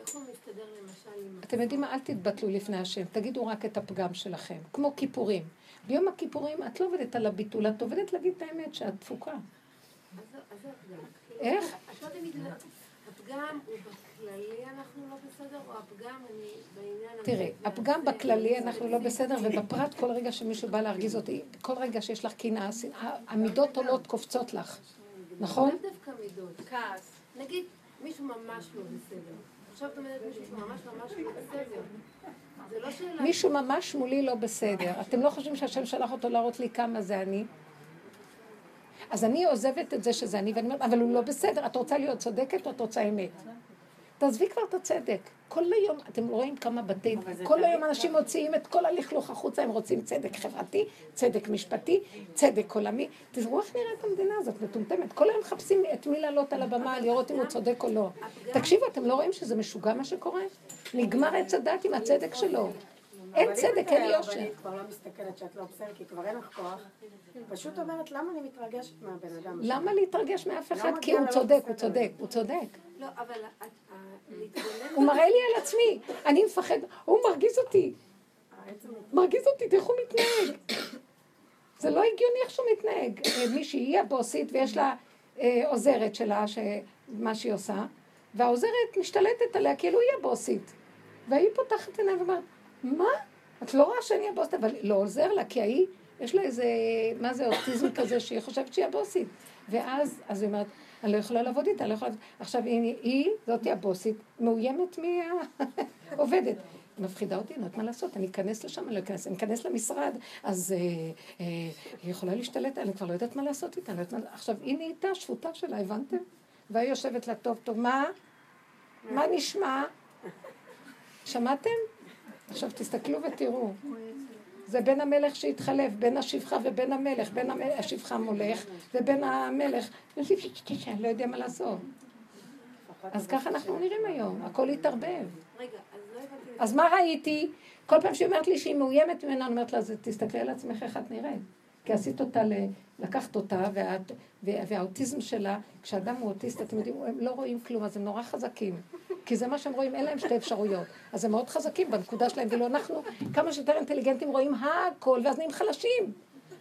איך הוא מסתדר למשל עם...
אתם יודעים מה? אל תתבטלו לפני השם, תגידו רק את הפגם שלכם, כמו כיפורים. ביום הכיפורים את לא עובדת על הביטול, את עובדת להגיד את האמת שאת תפוקה.
אז זה הפגם.
איך?
לא. הפגם הוא בכללי אנחנו לא בסדר, או הפגם אני בעניין...
תראי, הפגם בכללי אנחנו לא. בסדר, ובפרט כל רגע שמישהו בא להרגיז אותי, כל רגע שיש לך קנאה, המידות עולות, קופצות לך, נכון?
לאו דווקא מידות. כעס. נגיד, מישהו ממש לא בסדר. עכשיו את אומרת מישהו שממש ממש לא בסדר. זה לא שאלה...
מישהו ממש מולי לא בסדר. אתם לא חושבים שהשם שלח אותו להראות לי כמה זה אני? אז אני עוזבת את זה שזה אני, ואני אומרת, אבל הוא לא בסדר. את רוצה להיות צודקת או את רוצה אמת? תעזבי כבר את הצדק. כל היום, אתם רואים כמה בתי, כל היום אנשים מוציאים את כל הלכלוך החוצה, הם רוצים צדק חברתי, צדק משפטי, צדק עולמי. תראו איך נראית המדינה הזאת, מטומטמת. כל היום מחפשים את מי לעלות על הבמה, לראות אם הוא צודק או לא. תקשיבו, אתם לא רואים שזה משוגע מה שקורה? נגמר עץ הדת עם הצדק שלו. אין צדק, אין יושר.
הרבנית כבר לא מסתכלת שאת לא בסדר, כי כבר אין לך כוח. פשוט אומרת, למה אני מתרגשת מהבן אדם? הזה?
למה להתרגש מאף אחד?
לא
כי
מגיע
הוא
לו
צודק. הוא צודק, הוא צודק.
לא, אבל.
הוא מראה לי על עצמי, אני מפחד, הוא מרגיז אותי. מרגיז אותי, תראו איך הוא מתנהג. זה לא הגיוני איך שהוא מתנהג. אה, מישהי היא הבוסית ויש לה אה, עוזרת שלה, מה שהיא עושה, והעוזרת משתלטת עליה כאילו היא הבוסית. והיא פותחת עיניים ואומרת, מה? את לא רואה שאני הבוסית, אבל לא עוזר לה, כי ההיא, יש לה איזה, מה זה, אוטיזם כזה, שהיא חושבת שהיא הבוסית. ואז, אז היא אומרת, אני לא יכולה לעבוד איתה, אני לא יכולה... לעבוד." עכשיו, היא, היא, זאתי הבוסית, מאוימת מהעובדת. מפחידה אותי, אני יודעת מה לעשות, אני אכנס לשם, אני לא אכנס, אני אכנס למשרד, אז אה, אה, היא יכולה להשתלט, אני כבר לא יודעת מה לעשות איתה, אני לא יודעת מה... עכשיו, היא נהייתה שפוטה שלה, הבנתם? והיא יושבת לה, טוב, טוב, מה? מה נשמע? שמעתם? עכשיו תסתכלו ותראו. זה בין המלך שהתחלף, בין השפחה ובין המלך, בין המלך, השפחה מולך ובין המלך. לא יודע מה לעשות. אז ככה אנחנו נראים היום, הכל התערבב.
אז לא.
אז מה ראיתי? כל פעם שהיא אומרת לי שהיא מאוימת ממנה, אני אומרת לה, "אז תסתכלי על עצמך איך את נראית. כי עשית אותה, ל- לקחת אותה, ואת, וה- והאוטיזם שלה, כשאדם הוא אוטיסט, אתם יודעים, הם לא רואים כלום, אז הם נורא חזקים. כי זה מה שהם רואים, אין להם שתי אפשרויות. אז הם מאוד חזקים בנקודה שלהם, ואילו אנחנו, כמה שיותר אינטליגנטים, רואים הכל, ואז נהיים חלשים.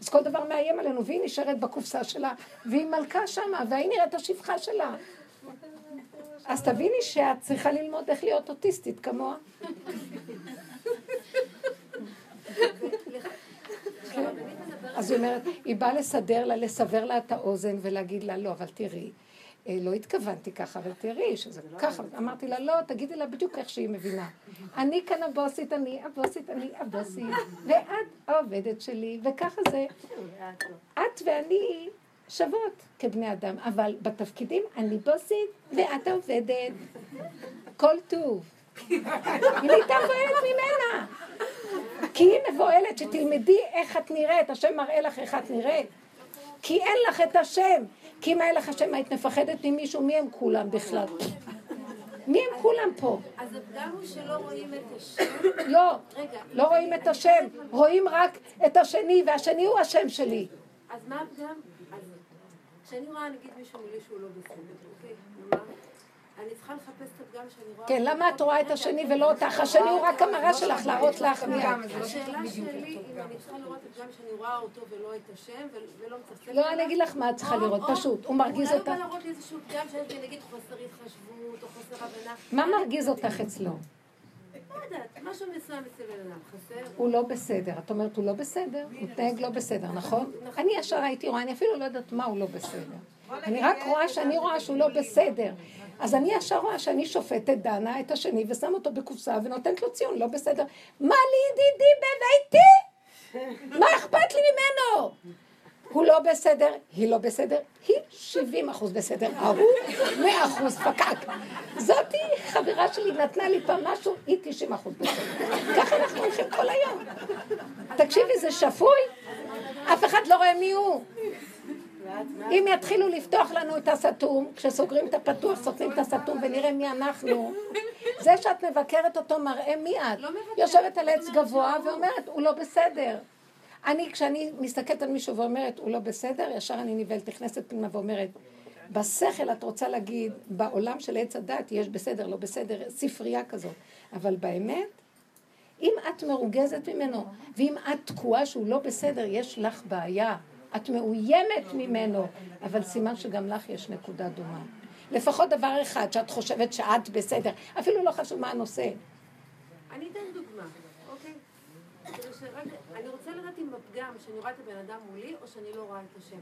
אז כל דבר מאיים עלינו, והיא נשארת בקופסה שלה, והיא מלכה שמה, והיא נראית השפחה שלה. אז תביני שאת צריכה ללמוד איך להיות אוטיסטית כמוה. אז היא אומרת, היא באה לסדר לה, לסבר לה את האוזן ולהגיד לה, לא, אבל תראי, אה, לא התכוונתי ככה, אבל תראי שזה ככה. אמרתי לה, לא, תגידי לה בדיוק איך שהיא מבינה. אני כאן הבוסית, אני הבוסית, אני הבוסית, ואת העובדת שלי, וככה זה. את ואני שוות כבני אדם, אבל בתפקידים אני בוסית ואת העובדת. כל טוב. היא נהייתה מבוהלת ממנה. כי היא מבוהלת, שתלמדי איך את נראית, השם מראה לך איך את נראית. כי אין לך את השם. כי אם היה לך השם, היית מפחדת ממישהו, מי הם כולם בכלל? מי הם כולם פה?
אז הפגם הוא שלא רואים את השם.
לא, לא רואים את השם, רואים רק את השני, והשני הוא השם שלי.
אז מה הפגם? כשאני רואה נגיד מישהו מולי שהוא לא בסדר, אוקיי? נאמר, אני צריכה לחפש את הפגם שאני רואה...
כן, למה את רואה את השני ולא אותך? השני הוא רק המראה שלך להראות לך מי את.
השאלה שלי, אם אני צריכה לראות את הפגם שאני רואה אותו ולא את השם, ולא מצפצפת
לא, אני אגיד לך מה את צריכה
או-
לראות,
או-
פשוט. הוא מרגיז
אולי
אותך.
הוא בא להראות לי איזשהו פגם שיש לי, נגיד חוסר התחשבות או חוסר הבנה.
מה מרגיז אותך אצלו?
לא יודעת, משהו מסוים אצל בן אדם, חסר.
הוא לא בסדר. את אומרת, הוא לא בסדר? הוא מתנהג לא בסדר, נכון? אני ישר הייתי רואה, אני אפילו לא יודעת מה הוא לא בסדר. אני רק רואה שאני רואה שהוא לא בסדר. אז אני ישר רואה שאני שופטת דנה את השני ושם אותו בקופסה ונותנת לו ציון, לא בסדר. מה לי ידידי בביתי? מה אכפת לי ממנו? הוא לא בסדר, היא לא בסדר, היא 70 אחוז בסדר, ההוא 100 אחוז פקק. זאתי חברה שלי נתנה לי פעם משהו, היא 90 אחוז בסדר. ככה אנחנו הולכים כל היום. תקשיבי, זה שפוי? אף אחד לא רואה מי הוא. אם יתחילו לפתוח לנו את הסתום, כשסוגרים את הפתוח, סותמים את הסתום ונראה מי אנחנו, זה שאת מבקרת אותו מראה מי את.
לא
יושבת על
זאת
עץ גבוה ואומרת, הוא לא בסדר. אני, כשאני מסתכלת על מישהו ואומרת, הוא לא בסדר, ישר אני נבהלת, נכנסת פנימה ואומרת, בשכל את רוצה להגיד, בעולם של עץ הדת יש בסדר, לא בסדר, ספרייה כזאת. אבל באמת, אם את מרוגזת ממנו, ואם את תקועה שהוא לא בסדר, יש לך בעיה. את מאוימת ממנו, אבל סימן שגם לך יש נקודה דומה. לפחות דבר אחד, שאת חושבת שאת בסדר, אפילו לא חשוב מה הנושא.
אני אתן דוגמה, אוקיי? אני רוצה לדעת אם הפגם, שאני רואה את הבן אדם מולי, או שאני לא רואה את השם.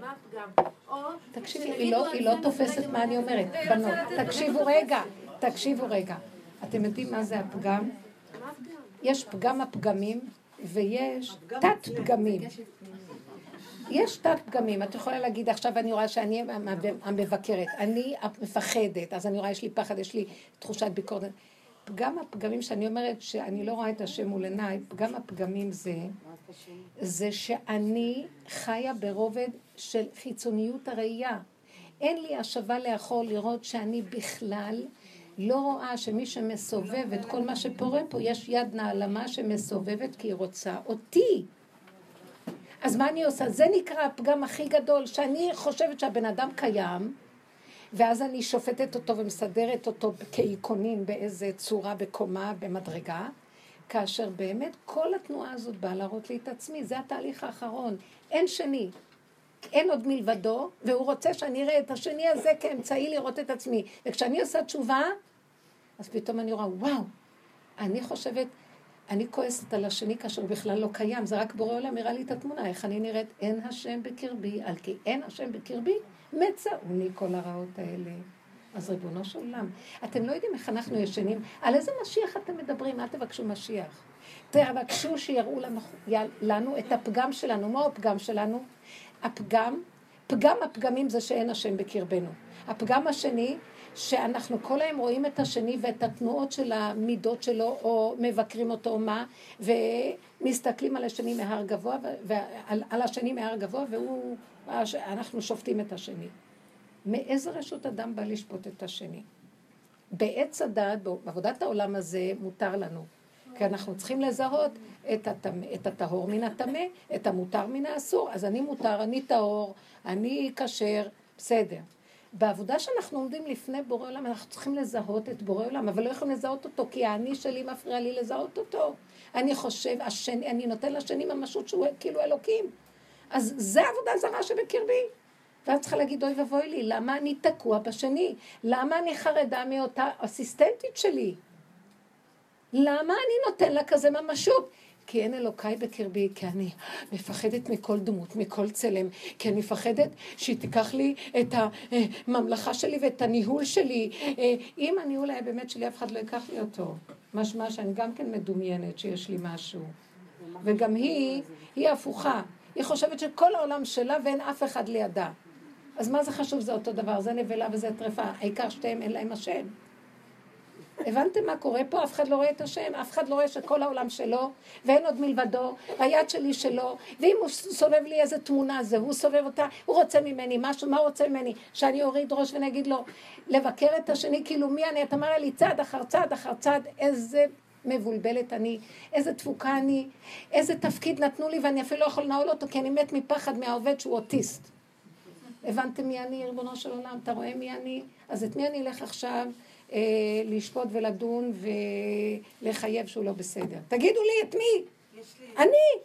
מה הפגם? או...
תקשיבי, היא לא, לא תופסת מה אני אומרת. בנות, תקשיבו רגע, תקשיבו רגע. אתם יודעים מה זה הפגם?
מה הפגם?
יש פגם הפגמים ויש תת פגמים. יש תת פגמים, את יכולה להגיד עכשיו אני רואה שאני המבקרת, אני מפחדת, אז אני רואה יש לי פחד, יש לי תחושת ביקורת. פגם הפגמים שאני אומרת שאני לא רואה את השם מול עיניי, פגם הפגמים זה, זה שאני חיה ברובד של חיצוניות הראייה. אין לי השבה לאחור לראות שאני בכלל לא רואה שמי שמסובב את כל מה שפורה פה, יש יד נעלמה שמסובבת כי היא רוצה אותי. אז מה אני עושה? זה נקרא הפגם הכי גדול, שאני חושבת שהבן אדם קיים, ואז אני שופטת אותו ומסדרת אותו כאיקונים באיזה צורה, בקומה, במדרגה, כאשר באמת כל התנועה הזאת באה להראות לי את עצמי, זה התהליך האחרון, אין שני. אין עוד מלבדו, והוא רוצה שאני אראה את השני הזה כאמצעי לראות את עצמי. וכשאני עושה תשובה, אז פתאום אני רואה, וואו, אני חושבת, אני כועסת על השני כאשר הוא בכלל לא קיים, זה רק בורא עולם הראה לי את התמונה, איך אני נראית, אין השם בקרבי, על כי אין השם בקרבי, מצאוני כל הרעות האלה. אז ריבונו של עולם, אתם לא יודעים איך אנחנו ישנים, על איזה משיח אתם מדברים? אל תבקשו משיח. תבקשו שיראו לנו, לנו את הפגם שלנו. מהו הפגם שלנו? הפגם, פגם הפגמים זה שאין השם בקרבנו. הפגם השני, שאנחנו כל היום רואים את השני ואת התנועות של המידות שלו, או מבקרים אותו, או מה, ומסתכלים על השני מהר גבוה, ועל על השני מהר גבוה, והוא, אנחנו שופטים את השני. מאיזה רשות אדם בא לשפוט את השני? בעץ הדעת, בעבודת העולם הזה, מותר לנו. כי אנחנו צריכים לזהות את, הטמא, את הטהור מן הטמא, את המותר מן האסור. אז אני מותר, אני טהור, אני כשר, בסדר. בעבודה שאנחנו עומדים לפני בורא עולם, אנחנו צריכים לזהות את בורא עולם, אבל לא יכולים לזהות אותו, כי האני שלי מפריע לי לזהות אותו. אני חושב, השני, אני נותן לשני ממשות שהוא כאילו אלוקים. אז זה עבודה זרה שבקרבי. ואת צריכה להגיד, אוי ואבוי לי, למה אני תקוע בשני? למה אני חרדה מאותה אסיסטנטית שלי? למה אני נותן לה כזה ממשות? כי אין אלוקיי בקרבי, כי אני מפחדת מכל דמות, מכל צלם, כי אני מפחדת שהיא תיקח לי את הממלכה שלי ואת הניהול שלי. אם הניהול היה באמת שלי, אף אחד לא ייקח לי אותו. משמע שאני גם כן מדומיינת שיש לי משהו. וגם היא, היא הפוכה. היא חושבת שכל העולם שלה ואין אף אחד לידה. אז מה זה חשוב? זה אותו דבר, זה נבלה וזה טרפה. העיקר שתיהם אין להם השם. הבנתם מה קורה פה? אף אחד לא רואה את השם, אף אחד לא רואה שכל העולם שלו, ואין עוד מלבדו, היד שלי שלו, ואם הוא סובב לי איזה תמונה זה, הוא סובב אותה, הוא רוצה ממני משהו, מה הוא רוצה ממני? שאני אוריד ראש ונגיד לו, לבקר את השני, כאילו מי אני? אתה מראה לי צעד אחר צעד אחר צעד, איזה מבולבלת אני, איזה תפוקה אני, איזה תפקיד נתנו לי ואני אפילו לא יכול לנעול אותו, כי אני מת מפחד מהעובד שהוא אוטיסט. הבנתם מי אני, ריבונו של עולם? אתה רואה מי אני? אז את מי אני אלך עכשיו? לשפוט ולדון ולחייב שהוא לא בסדר. תגידו לי, את מי? אני.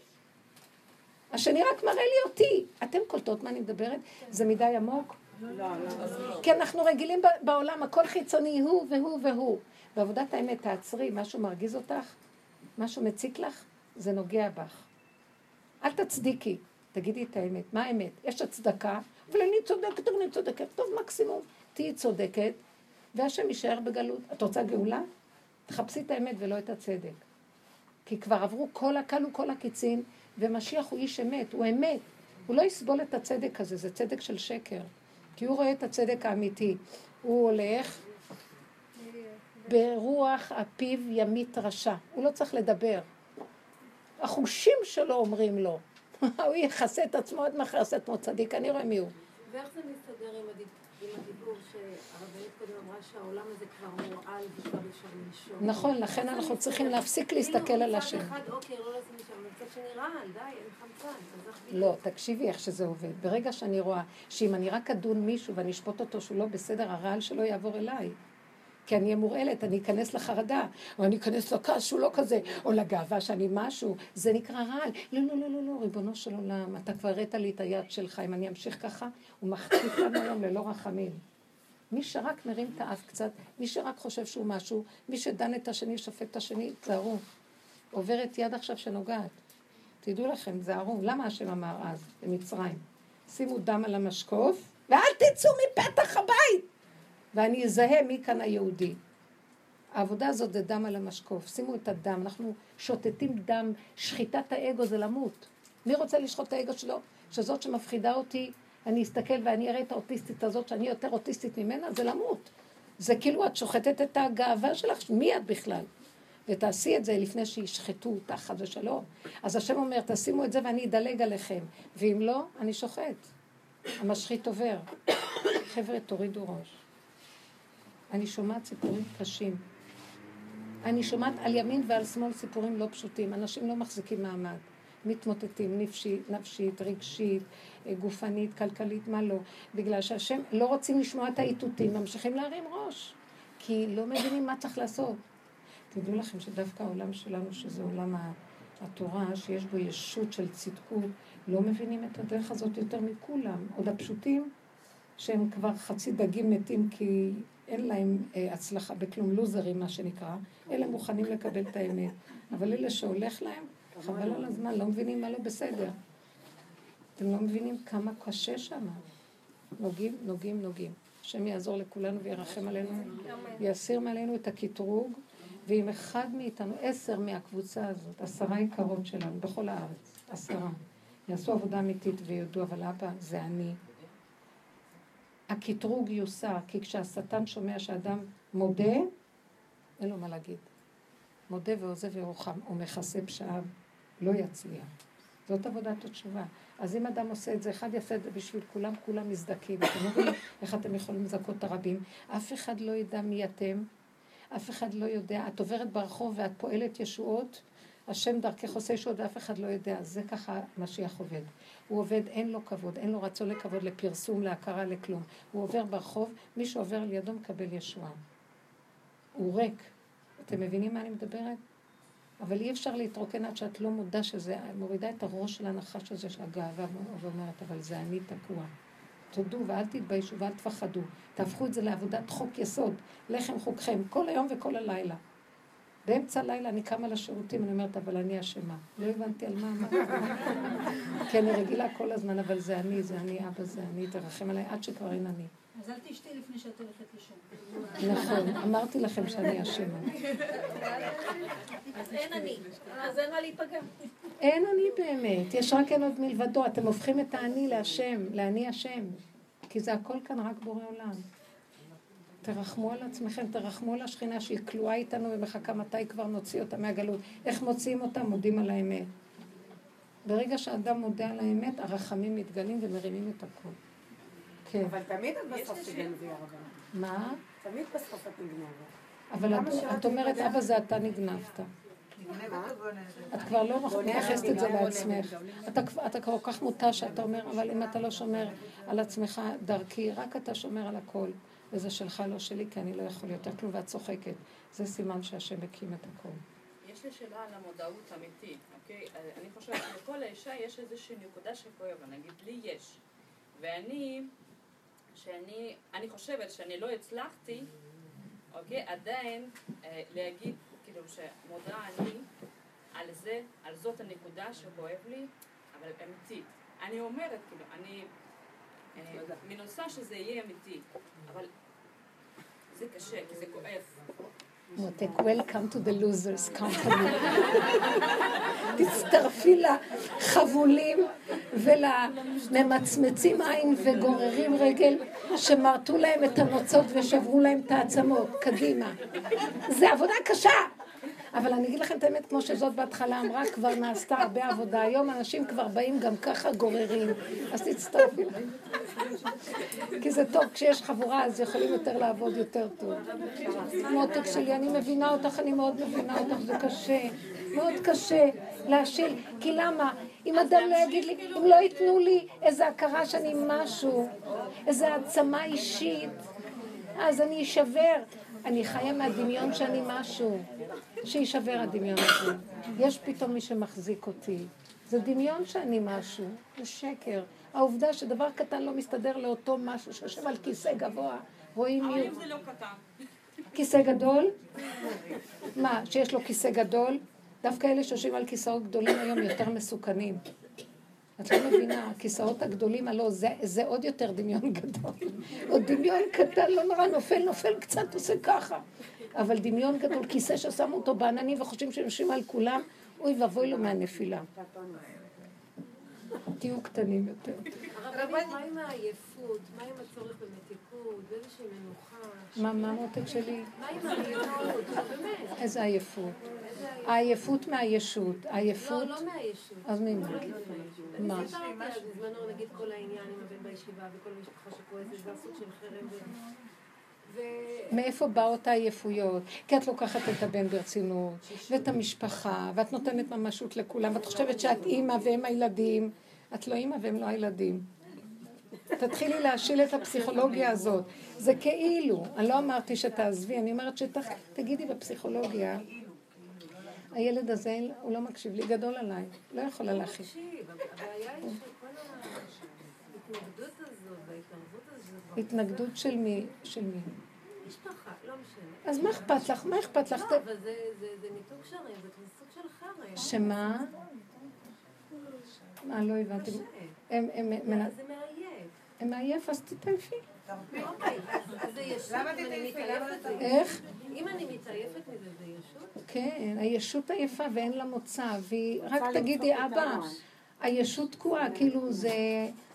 השני רק מראה לי אותי. אתם קולטות מה אני מדברת? זה מדי עמוק?
לא, לא.
כי אנחנו רגילים בעולם, הכל חיצוני, הוא והוא והוא. בעבודת האמת, תעצרי, משהו מרגיז אותך? משהו מציק לך? זה נוגע בך. אל תצדיקי, תגידי את האמת. מה האמת? יש הצדקה, אבל אני צודקת, אני צודקת. טוב, מקסימום, תהיי צודקת. והשם יישאר בגלות. את רוצה גאולה? תחפשי את האמת ולא את הצדק. כי כבר עברו כל הכלו כל הקיצין, ומשיח הוא איש אמת, הוא אמת. הוא לא יסבול את הצדק הזה, זה צדק של שקר. כי הוא רואה את הצדק האמיתי. הוא הולך ברוח אפיו ימית רשע. הוא לא צריך לדבר. החושים שלו אומרים לו. הוא יכסה את עצמו עד מחר, יעשה עצמו צדיק, אני רואה מי הוא.
ואיך זה מסתדר עם הדיבור? עם הדיבור שהרבנית קודם אמרה שהעולם הזה כבר מורעל וכבר אפשר לנשום.
נכון, לכן אנחנו צריכים להפסיק להסתכל על השם.
מצד אחד, אוקיי, לא לשים לשם, מצד שני רעל, די, אין חמצן. אז איך בדיוק?
לא, תקשיבי איך שזה עובד. ברגע שאני רואה שאם אני רק אדון מישהו ואני אשפוט אותו שהוא לא בסדר, הרעל שלו יעבור אליי. כי אני אהיה מורעלת, אני אכנס לחרדה, או אני אכנס לכעס שהוא לא כזה, או לגאווה שאני משהו, זה נקרא רעל. לא, לא, לא, לא, לא, ריבונו של עולם, אתה כבר הראת לי את היד שלך, אם אני אמשיך ככה, הוא מחטיף לנו היום ללא רחמים. מי שרק מרים את האף קצת, מי שרק חושב שהוא משהו, מי שדן את השני, שופט את השני, תזהרו. עוברת יד עכשיו שנוגעת. תדעו לכם, תזהרו. למה השם אמר אז, במצרים? שימו דם על המשקוף, ואל תצאו מפתח הבית! ואני אזהה מי כאן היהודי. העבודה הזאת זה דם על המשקוף. שימו את הדם, אנחנו שוטטים דם, שחיטת האגו זה למות. מי רוצה לשחוט את האגו שלו? שזאת שמפחידה אותי, אני אסתכל ואני אראה את האוטיסטית הזאת, שאני יותר אוטיסטית ממנה, זה למות. זה כאילו את שוחטת את הגאווה שלך, מי את בכלל? ותעשי את זה לפני שישחטו אותך, חס ושלום. אז השם אומר, תשימו את זה ואני אדלג עליכם. ואם לא, אני שוחט. המשחית עובר. חבר'ה, תורידו ראש. אני שומעת סיפורים קשים. אני שומעת על ימין ועל שמאל סיפורים לא פשוטים. אנשים לא מחזיקים מעמד. מתמוטטים נפשית, נפשית, רגשית, אה, גופנית, כלכלית, מה לא. בגלל שהשם לא רוצים לשמוע את האיתותים, ממשיכים להרים ראש. כי לא מבינים מה צריך לעשות. תדעו לכם שדווקא העולם שלנו, שזה עולם התורה, שיש בו ישות של צדקות, לא מבינים את הדרך הזאת יותר מכולם. עוד הפשוטים, שהם כבר חצי דגים מתים כי אין להם אה, הצלחה בכלום, לוזרים מה שנקרא, אלה מוכנים לקבל את האמת. אבל אלה שהולך להם, חבל על הזמן, לא מבינים מה לא בסדר. אתם לא מבינים כמה קשה שם. נוגעים, נוגעים, נוגעים. השם יעזור לכולנו וירחם עלינו, יסיר מעלינו את הקטרוג, ואם אחד מאיתנו, עשר מהקבוצה הזאת, עשרה יקרות שלנו, בכל הארץ, עשרה, יעשו עבודה אמיתית ויודו, אבל אבא, זה אני. הקטרוג יוסר, כי כשהשטן שומע שאדם מודה, אין לו מה להגיד. מודה ועוזב ירוחם, הוא מכסה פשעיו, לא יצליח. זאת עבודת התשובה. אז אם אדם עושה את זה, אחד יעשה את זה בשביל כולם, כולם מזדכים. אתם לא מבינים איך אתם יכולים לזכות את הרבים. אף אחד לא ידע מי אתם, אף אחד לא יודע. את עוברת ברחוב ואת פועלת ישועות, השם דרכך עושה ישועות ואף אחד לא יודע. זה ככה משיח עובד. הוא עובד, אין לו כבוד, אין לו רצון לכבוד, לפרסום, להכרה, לכלום. הוא עובר ברחוב, מי שעובר לידו מקבל ישועה. הוא ריק. אתם מבינים מה אני מדברת? אבל אי אפשר להתרוקן עד שאת לא מודה שזה, מורידה את הראש של הנחש הזה של הגאווה ואומרת, אבל זה אני תקוע. תודו ואל תתביישו ואל תפחדו. תהפכו את זה לעבודת חוק יסוד, לחם חוקכם, כל היום וכל הלילה. באמצע הלילה אני קמה לשירותים, אני אומרת, אבל אני אשמה. לא הבנתי על מה אמרתי. כי אני רגילה כל הזמן, אבל זה אני, זה אני, אבא, זה אני, תרחם עליי, עד שכבר אין אני.
אז אל תשתי לפני שאת הולכת לישון.
נכון, אמרתי לכם שאני אשמה.
אז אין אני, אז אין מה להיפגע.
אין אני באמת, יש רק אין עוד מלבדו. אתם הופכים את האני להשם, לאני השם. כי זה הכל כאן רק בורא עולם. תרחמו על עצמכם, תרחמו על השכינה שהיא כלואה איתנו ומחכה מתי כבר נוציא אותה מהגלות. איך מוציאים אותה? מודים על האמת. ברגע שאדם מודה על האמת, הרחמים מתגלים ומרימים את הכול. כן.
אבל תמיד את בסוף תגנבי הרבה.
מה?
תמיד בסוף את נגנבת.
אבל את- אומרת? אבא זה אתה נגנבת. את כבר לא מייחסת את זה לעצמך. אתה כבר- אתה כבר כל כך מותש שאתה אומר, אבל אם אתה לא שומר על עצמך דרכי, רק אתה שומר על הכל. וזה שלך, לא שלי, כי אני לא יכול יותר כלום, ואת צוחקת. זה סימן שהשם הקים את הכל.
יש לי שאלה על המודעות האמיתית, אוקיי? אני חושבת שלכל האישה יש איזושהי נקודה שכואבה, נגיד לי יש. ואני, שאני, אני חושבת שאני לא הצלחתי, אוקיי? עדיין אה, להגיד, כאילו, שמודה אני על זה, על זאת הנקודה שכואב לי, אבל אמיתית. אני אומרת, כאילו, אני אה, מנסה שזה יהיה אמיתי, אבל זה קשה, כי זה כואב.
מותק, Welcome to the losers company. תצטרפי לחבולים ולממצמצים עין וגוררים רגל שמרטו להם את הנוצות ושברו להם את העצמות. קדימה. זה עבודה קשה. אבל אני אגיד לכם את האמת, כמו שזאת בהתחלה אמרה, כבר נעשתה הרבה עבודה. היום אנשים כבר באים גם ככה גוררים, אז תצטרפי. כי זה טוב, כשיש חבורה אז יכולים יותר לעבוד יותר טוב. מותק שלי, אני מבינה אותך, אני מאוד מבינה אותך, זה קשה. מאוד קשה להשיל. כי למה? אם אדם לא יגיד לי, אם לא ייתנו לי איזו הכרה שאני משהו, איזו העצמה אישית, אז אני אשבר. אני חיה מהדמיון שאני משהו. שיישבר הדמיון הזה. יש פתאום מי שמחזיק אותי. זה דמיון שאני משהו, זה שקר. העובדה שדבר קטן לא מסתדר לאותו משהו שיושב על כיסא גבוה, רואים מי
אבל אם. זה לא קטן.
כיסא גדול? מה, שיש לו כיסא גדול? דווקא אלה שיושבים על כיסאות גדולים היום יותר מסוכנים. את לא מבינה, הכיסאות הגדולים, הלא, זה, זה עוד יותר דמיון גדול. עוד דמיון קטן, לא נורא, נופל, נופל קצת, עושה ככה. אבל דמיון גדול, כיסא ששמו אותו בעננים וחושבים שהם יושבים על כולם, אוי ואבוי לו מהנפילה. תהיו קטנים יותר.
הרבנית, מה עם העייפות? מה עם הצורך במתיקות? באיזושהי מנוחה?
מה, מה המותק שלי?
מה עם העייפות? באמת.
איזה עייפות.
עייפות?
העייפות מהישות.
לא,
העייפות,
לא מהישות.
אז ממה?
לא. אני
מה?
סיפרתי אז בזמנו, נגיד כל העניין עם הבן בישיבה וכל המשפחה שכועסת, זה הסוג של חרם. ו- ו-
מאיפה באות העייפויות? כי את לוקחת את הבן ברצינות, ואת המשפחה, ואת נותנת ממשות לכולם, ואת חושבת שאת אימא והם הילדים. את לא אימא והם לא הילדים. תתחילי להשיל את הפסיכולוגיה הזאת. זה כאילו, אני לא אמרתי שתעזבי, אני אומרת שתגידי בפסיכולוגיה, הילד הזה, הוא לא מקשיב לי, גדול עליי, לא יכולה
הזאת...
התנגדות של מי? של מי?
משפחה, לא משנה.
אז מה אכפת לך? מה אכפת לך?
לא, אבל זה ניתוק שרים, זה סוג של חרם.
שמה? מה, לא הבנתי. הם- הם- הם-
זה מעייף.
הם מעייף, אז תתעייפי.
אוקיי, אז זה ישות, אם אני מתעייפת מזה.
איך?
אם אני מתעייפת מזה, זה ישות?
כן, הישות עייפה ואין לה מוצא, והיא, רק תגידי, אבא. הישות תקועה, כאילו זה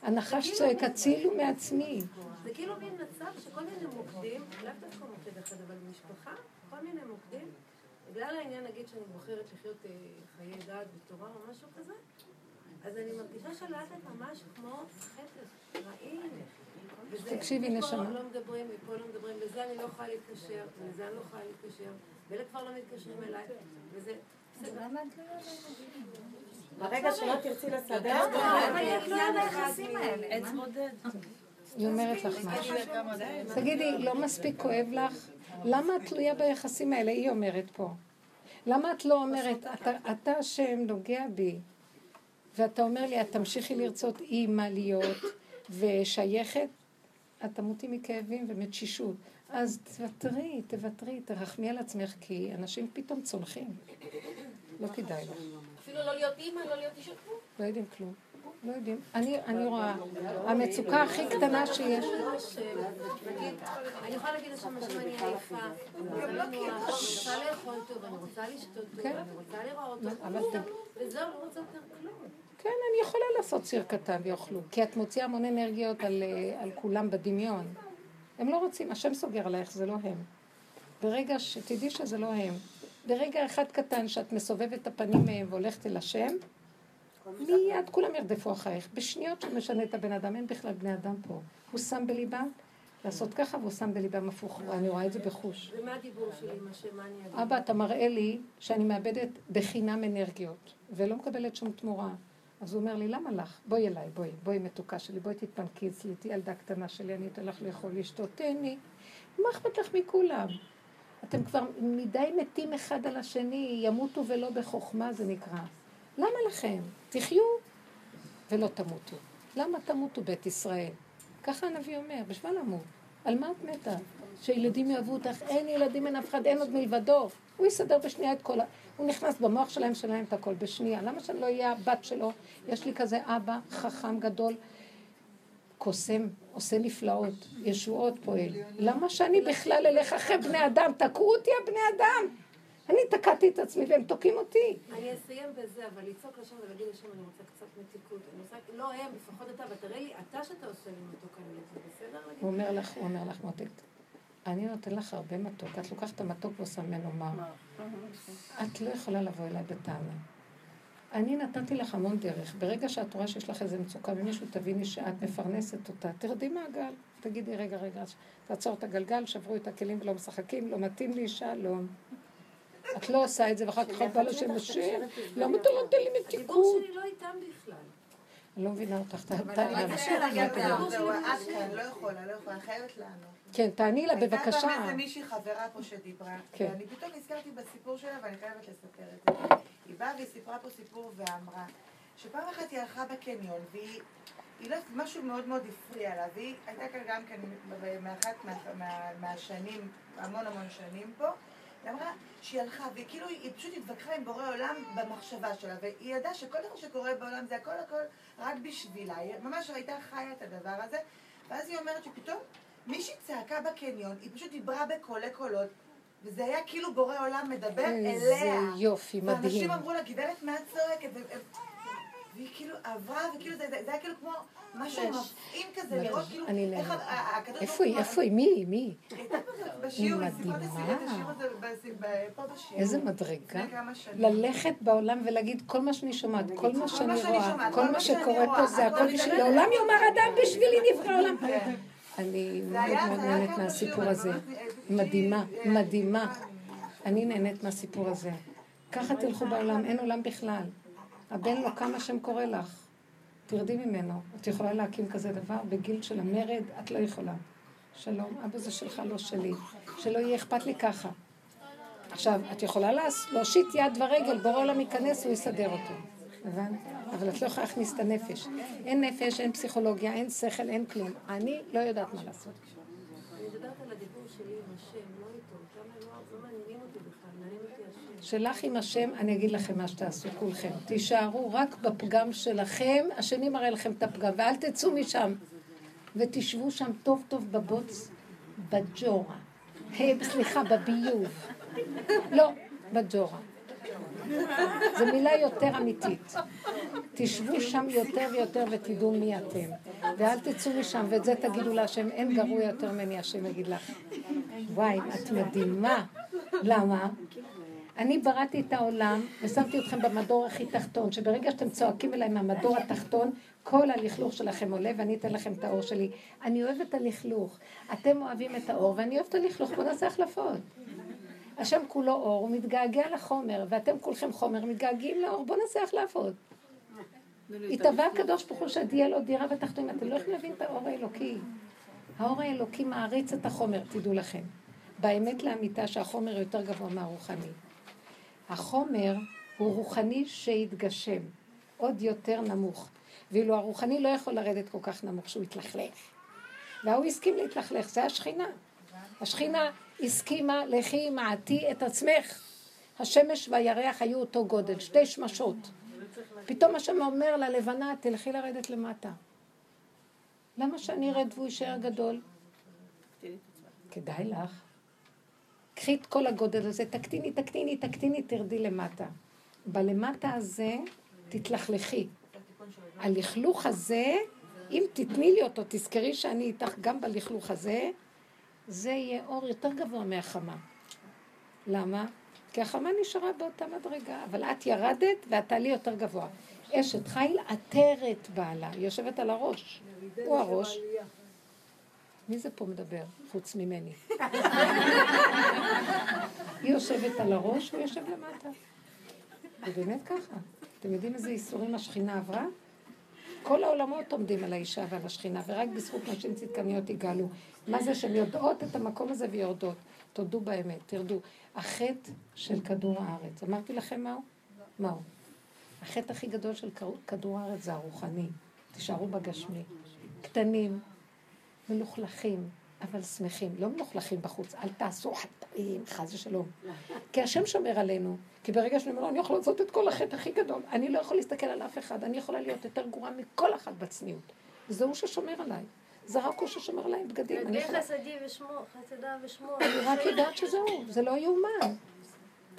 הנחש צועק, הצילו מעצמי.
זה כאילו מין מצב שכל מיני מוקדים, לאו דווקא מוקד אחד, אבל במשפחה, כל מיני מוקדים, בגלל העניין, נגיד שאני בוחרת לחיות אה, חיי דת ותורה או משהו כזה, אז אני מרגישה שלאט לאט ממש כמו חטף, רעים. וזה-
תקשיבי,
מפה
נשמה.
לא מדברים, מפה לא מדברים, לזה אני לא יכולה להתקשר, ולזה אני לא יכולה להתקשר, ואלה כבר לא מתקשרים אליי, וזה... בסדר.
ברגע שלא תרצי לסדר.
היא אומרת לך משהו. תגידי, לא מספיק כואב לך? למה את תלויה ביחסים האלה? היא אומרת פה. למה את לא אומרת, "אתה- אתה השם נוגע בי, ואתה אומר לי, את תמשיכי לרצות אימא להיות ושייכת, את תמותי מכאבים ומתשישות. אז תוותרי, תוותרי, תרחמי על עצמך, כי אנשים פתאום צונחים. לא כדאי לך.
אפילו לא להיות אימא, לא להיות אישה כלום.
לא יודעים כלום. לא יודעים. אני, אני רואה, המצוקה הכי קטנה שיש.
אני יכולה להגיד לשם משהו, אני עייפה, אני רוצה לנוח, אני רוצה לאכול טוב, אני רוצה לשתות טוב,
כן.
אני רוצה לראות טוב, וזהו, לא רוצה יותר כלום.
כן, אני יכולה לעשות סיר קטן ויאכלו. כי את מוציאה המון אנרגיות על, אה, על כולם בדמיון. הם לא רוצים, השם סוגר עלייך, זה לא הם. ברגע שתדעי שזה לא הם. ברגע אחד קטן שאת מסובבת את הפנים מהם והולכת אל השם, מיד כולם ירדפו אחריך. בשניות שהוא משנה את הבן אדם, אין בכלל בני אדם פה. הוא שם בליבם לעשות ככה והוא שם בליבם הפוך. אני רואה את זה בחוש.
ומה הדיבור שלי עם השם, מה אני אגיד?
אבא, אתה מראה לי שאני מאבדת בחינם אנרגיות, ולא מקבלת שום תמורה. אז הוא אומר לי, למה לך? בואי אליי, בואי, בואי מתוקה שלי, בואי תתפנקי אצלי, תהיי ילדה קטנה שלי, אני אתן לך לאכול, לשתות, תהני. מה אכפת לך מכולם? אתם כבר מדי מתים אחד על השני, ימותו ולא בחוכמה זה נקרא. למה לכם? תחיו ולא תמותו. למה תמותו בית ישראל? ככה הנביא אומר, בשביל למות. על מה את מתה? שילדים יאהבו אותך, אין ילדים, אין אף אחד, אין עוד מלבדו. הוא יסדר בשנייה את כל ה... הוא נכנס במוח שלהם, שלהם את הכל בשנייה. למה שאני לא אהיה הבת שלו? יש לי כזה אבא חכם גדול, קוסם, עושה נפלאות, ישועות פועל. למה שאני בכלל אלך אחרי בני אדם? תקעו אותי הבני אדם. אני תקעתי את עצמי והם תוקעים אותי.
אני אסיים בזה, אבל לצעוק לשם ולהגיד לשם, אני רוצה קצת מתיקות. אני רוצה, לא הם, לפחות אתה, ותראה לי, אתה שאתה עושה לי מתוק, אני רוצה, בסדר?
הוא אומר לך, הוא אומר לך מותק, אני נותן לך הרבה מתוק. את לוקחת את המתוק ועושה ממנו מר. את לא יכולה לבוא אליי בטענה. אני נתתי לך המון דרך. ברגע שאת רואה שיש לך איזה מצוקה ומישהו תביני שאת מפרנסת אותה, תרדי מהגל. תגידי, רגע, רגע, תעצור את הגלגל, שברו את הכלים ולא משחקים, לא מתאים לי, שלום. את לא עושה את זה, ואחר כך את באה לשם השם, למה אתה לא נותן לי מתיקות?
הדיבור שלי לא איתם בכלל.
אני לא מבינה אותך,
אבל
תעני
אני
לה.
שלי
את
קשה.
כאן, לא יכולה, לא יכולה, חייבת לענות.
כן, תעני לה
הייתה
בבקשה.
פעם איזה מישהי חברה פה שדיברה,
כן.
ואני פתאום נזכרתי בסיפור שלה ואני חייבת לספר את זה. היא באה והיא סיפרה פה סיפור ואמרה שפעם אחת היא הלכה בקניון והיא, היא לא, משהו מאוד מאוד הפריע לה, והיא הייתה כאן גם כן מאחת מה, מה, מהשנים, המון המון שנים פה, היא אמרה שהיא הלכה, והיא כאילו, היא פשוט התווכחה עם בורא עולם במחשבה שלה, והיא ידעה שכל דבר שקורה בעולם זה הכל הכל רק בשבילה, היא ממש הייתה חיה את הדבר הזה, ואז היא אומרת שפתאום מישהי צעקה בקניון, היא פשוט דיברה בקולי קולות, וזה היה כאילו בורא עולם מדבר
איזה
אליה.
יופי, מדהים.
ואנשים אמרו לה, גברת, מה את צועקת? והיא כאילו עברה, וכאילו זה, זה, זה היה כאילו כמו משהו מפעים כזה, לראות כאילו
אני
איך
נהנית.
ה- ה- הקדוש ברוך
איפה היא? איפה היא? מי? מי?
היא הייתה בשיעור.
איזה מדרגה. ללכת בעולם ולהגיד כל מה שאני שומעת, כל מה שאני רואה, כל מה שקורה פה זה
הכל
בשביל. לעולם יאמר אדם בשבילי נברא העולם.
כן.
אני מאוד נהנית מהסיפור הזה.
אה,
מדהימה,
שהיא, אה,
מדהימה.
אה,
אני נהנית מהסיפור הזה. ככה תלכו בעולם, אין עולם בכלל. הבן לו כמה שם קורא לך. תרדי ממנו. את יכולה להקים כזה דבר בגיל של המרד, את לא יכולה. שלום, אבא זה שלך, לא שלי. שלא יהיה אכפת לי ככה. עכשיו, את יכולה להושיט יד ורגל, בורא עולם ייכנס, הוא יסדר אותו. הבנת? אבל את לא יכולה להכניס את הנפש. אין נפש, אין פסיכולוגיה, אין שכל, אין כלום. אני לא יודעת מה לעשות.
אני מדברת על הדיבור שלי עם השם, לא איתו. כמה הם לא- לא מעניינים אותי בכלל, מעניין אותי השם.
שלך עם השם, אני אגיד לכם מה שתעשו כולכם. תישארו רק בפגם שלכם, השני מראה לכם את הפגם, ואל תצאו משם. ותשבו שם טוב טוב בבוץ, בג'ורה. סליחה, בביוב. לא, בג'ורה. זו מילה יותר אמיתית. תשבו שם יותר ויותר ותדעו מי אתם. ואל תצאו משם, ואת זה תגידו להשם, אין גרוע יותר ממני, השם יגיד לך. וואי, את מדהימה. למה? אני בראתי את העולם ושמתי אתכם במדור הכי תחתון, שברגע שאתם צועקים אליי מהמדור התחתון, כל הלכלוך שלכם עולה ואני אתן לכם את האור שלי. אני אוהבת את הלכלוך. אתם אוהבים את האור ואני אוהבת את הלכלוך, בואו נעשה החלפות. השם כולו אור, הוא מתגעגע לחומר, ואתם כולכם חומר, מתגעגעים לאור, בואו נעשה החלפות. התהווה הקדוש ברוך הוא שתהיה לו דירה בתחתונים, אתם לא יכולים להבין את האור האלוקי. האור האלוקי מעריץ את החומר, תדעו לכם. באמת לאמיתה שהחומר יותר גבוה מהרוחני. החומר הוא רוחני שהתגשם, עוד יותר נמוך. ואילו הרוחני לא יכול לרדת כל כך נמוך שהוא יתלכלך. וההוא הסכים להתלכלך, זה השכינה. השכינה הסכימה, לכי מעטי את עצמך. השמש והירח היו אותו גודל, שתי שמשות. פתאום השם אומר ללבנה, תלכי לרדת למטה. למה שאני ארד והוא יישאר גדול? כדאי לך. קחי את כל הגודל הזה, תקטיני, תקטיני, תקטיני, תרדי למטה. בלמטה הזה תתלכלכי. הלכלוך הזה, אם תתני לי אותו, תזכרי שאני איתך גם בלכלוך הזה, זה יהיה אור יותר גבוה מהחמה. למה? כי החמה נשארה באותה מדרגה, אבל את ירדת ואת תעלי יותר גבוה. אשת חיל עטרת בעלה, יושבת על הראש. הוא הראש. מי זה פה מדבר, חוץ ממני? היא יושבת על הראש והוא יושב למטה. זה באמת ככה. אתם יודעים איזה איסורים השכינה עברה? כל העולמות עומדים על האישה ועל השכינה, ורק בזכות נשים צדקניות יגאלו. מה זה שהן יודעות את המקום הזה ויורדות? תודו באמת, תרדו. החטא של כדור הארץ, אמרתי לכם מהו? מהו? החטא הכי גדול של כדור הארץ זה הרוחני. תישארו בגשמי. קטנים, מלוכלכים, אבל שמחים. לא מלוכלכים בחוץ, אל תעשו חטאים, חס ושלום. כי השם שומר עלינו. כי ברגע שאני אומר לו, אני יכול לעשות את כל החטא הכי גדול. אני לא יכול להסתכל על אף אחד, אני יכולה להיות יותר גרועה מכל אחת בצניעות. וזה הוא ששומר עליי. זה רק הוא ששומר עליי בגדים. יכולה-
חסדי ושמו, חסדיו ושמו.
אני רק יודעת שזהו, זה לא יאומן.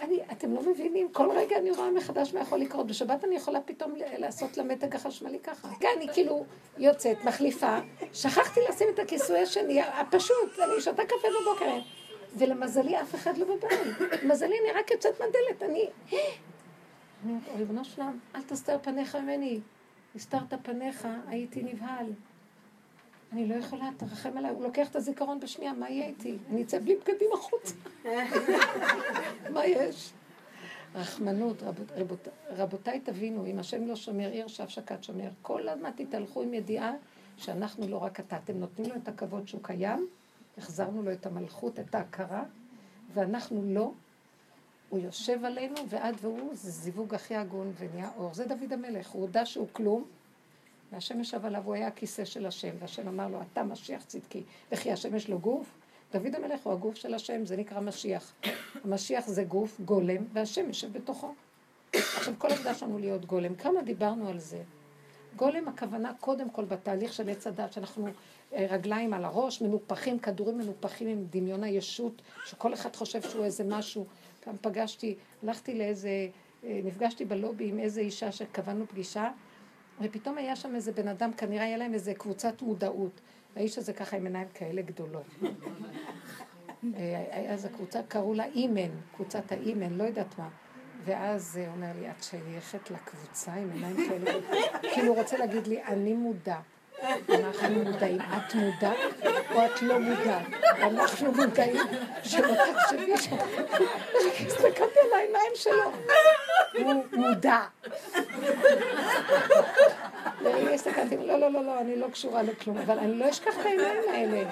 אני, אתם לא מבינים, כל רגע אני רואה מחדש מה יכול לקרות. בשבת אני יכולה פתאום לעשות למתג החשמלי ככה. כן, אני כאילו יוצאת, מחליפה, שכחתי לשים את הכיסוי השני, הפשוט, אני שותה קפה בבוקר. ולמזלי אף אחד לא בבית. למזלי אני רק יוצאת מהדלת, אני... אני אומרת, ריבונו שלם, אל תסתר פניך ממני. הסתרת פניך, הייתי נבהל. אני לא יכולה, תרחם עליי. הוא לוקח את הזיכרון בשנייה, מה יהיה איתי? אני אצא בלי בגדים החוצה. מה יש? רחמנות, רבות, רבות, רבותיי תבינו, אם השם לא שומר עיר, שאף שקד שומר. כל הזמן תתהלכו עם ידיעה שאנחנו לא רק אתה. אתם נותנים לו את הכבוד שהוא קיים, החזרנו לו את המלכות, את ההכרה, ואנחנו לא. הוא יושב עלינו, ואת והוא, זה זיווג הכי הגון ונהיה אור. זה דוד המלך, הוא הודה שהוא כלום, והשם ישב עליו, הוא היה הכיסא של השם, והשם אמר לו, אתה משיח צדקי. וכי השם יש לו גוף? דוד המלך הוא הגוף של השם, זה נקרא משיח. המשיח זה גוף, גולם, והשם יושב בתוכו. עכשיו, כל העבודה שלנו להיות גולם, כמה דיברנו על זה? גולם הכוונה קודם כל בתהליך של עץ הדת, שאנחנו אה, רגליים על הראש, מנופחים, כדורים מנופחים עם דמיון הישות, שכל אחד חושב שהוא איזה משהו. פעם פגשתי, הלכתי לאיזה, אה, נפגשתי בלובי עם איזה אישה שקבענו פגישה, ופתאום היה שם איזה בן אדם, כנראה היה להם איזה קבוצת מודעות. האיש הזה ככה עם עיניים כאלה גדולות. אה, היה איזה קבוצה, קראו לה אימן, קבוצת האימן, לא יודעת מה. ואז הוא אומר לי, את שייכת לקבוצה עם עיניים כאלה? כאילו הוא רוצה להגיד לי, אני מודע. אנחנו מודעים. את מודעת או את לא מודעת? אנחנו מודעים שלא תחשבי ש... הסתכלתי על העיניים שלו. הוא מודע. ואני הסתכלתי, לא, לא, לא, לא, אני לא קשורה לכלום, אבל אני לא אשכח את העיניים האלה.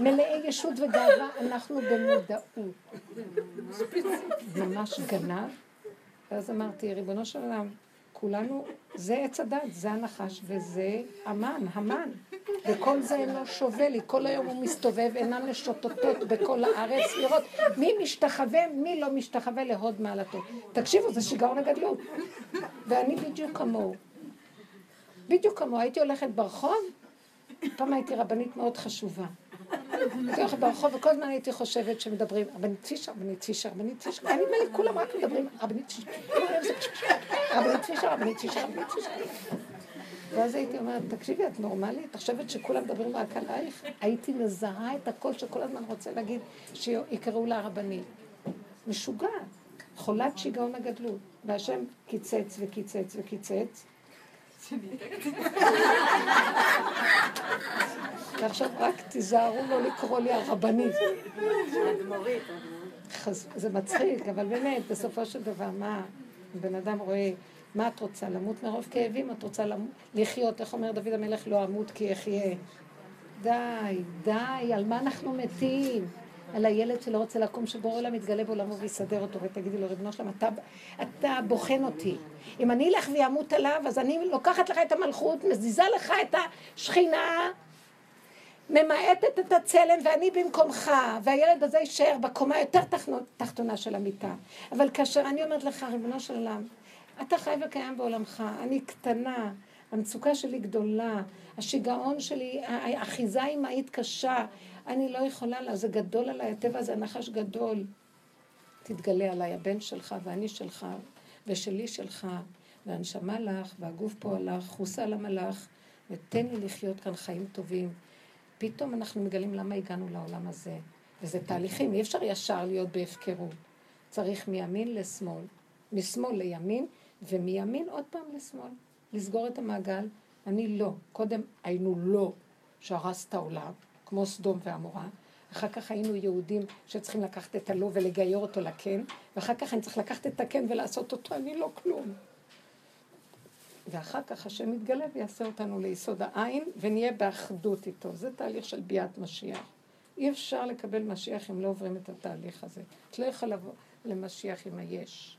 מלאי ישות וגאווה, אנחנו במודעות. ממש גנב. ואז אמרתי, ריבונו של עולם, כולנו, זה עץ הדת, זה הנחש וזה המן, המן. וכל זה אינו שווה לי, כל היום הוא מסתובב, אינן משוטטות בכל הארץ, לראות מי משתחווה, מי לא משתחווה להוד מעלתו. תקשיבו, זה שיגעון הגדלות. ואני בדיוק כמוהו. בדיוק כמוהו. הייתי הולכת ברחוב, פעם הייתי רבנית מאוד חשובה. הייתי הולכת ברחוב, וכל הזמן הייתי חושבת שמדברים, רבנית פישר, רבנית פישר, רבנית פישר, נדמה לי כולם רק מדברים, רבנית פישר, רבנית פישר, רבנית פישר, רבנית פישר. ואז הייתי אומרת, תקשיבי, את נורמלית? את חושבת שכולם מדברים רק עלייך? הייתי מזהה את הקול שכל הזמן רוצה להגיד שיקראו לה רבנית. משוגעת, חולת שיגעון הגדלות. והשם קיצץ וקיצץ וקיצץ. ועכשיו רק תיזהרו לא לקרוא לי הרבנית. זה מצחיק, אבל באמת, בסופו של דבר, מה, בן אדם רואה, מה את רוצה, למות מרוב כאבים? את רוצה לחיות, איך אומר דוד המלך, לא אמות כי אחיה. די, די, על מה אנחנו מתים? על הילד שלא רוצה לקום, שבורא עולם יתגלה בעולמו ויסדר אותו, ותגידי לו, ריבונו שלם, אתה, אתה בוחן אותי. אם אני אלך וימות עליו, אז אני לוקחת לך את המלכות, מזיזה לך את השכינה, ממעטת את הצלם ואני במקומך, והילד הזה יישאר בקומה יותר תחתונה- של המיטה. אבל כאשר אני אומרת לך, ריבונו של אתה חי וקיים בעולמך, אני קטנה, המצוקה שלי גדולה, השיגעון שלי, האחיזה אמהית קשה, אני לא יכולה לה, זה גדול עליי, הטבע הזה נחש גדול. תתגלה עליי, הבן שלך ואני שלך, ושלי שלך, והנשמה לך, והגוף פה הלך, חוסה על המלאך, ותן לי לחיות כאן חיים טובים. פתאום אנחנו מגלים למה הגענו לעולם הזה. וזה תהליכים, אי אפשר ישר להיות בהפקרות. צריך מימין לשמאל, משמאל לימין, ומימין עוד פעם לשמאל. לסגור את המעגל. אני לא. קודם היינו לא, שהרס את העולם, כמו סדום ועמורה. אחר כך היינו יהודים שצריכים לקחת את הלא ולגייר אותו לכן, ואחר כך אני צריך לקחת את הכן ולעשות אותו, אני לא כלום. ואחר כך השם יתגלה ויעשה אותנו ליסוד העין, ונהיה באחדות איתו. זה תהליך של ביאת משיח. אי אפשר לקבל משיח אם לא עוברים את התהליך הזה. את לא יכולה לבוא למשיח עם היש.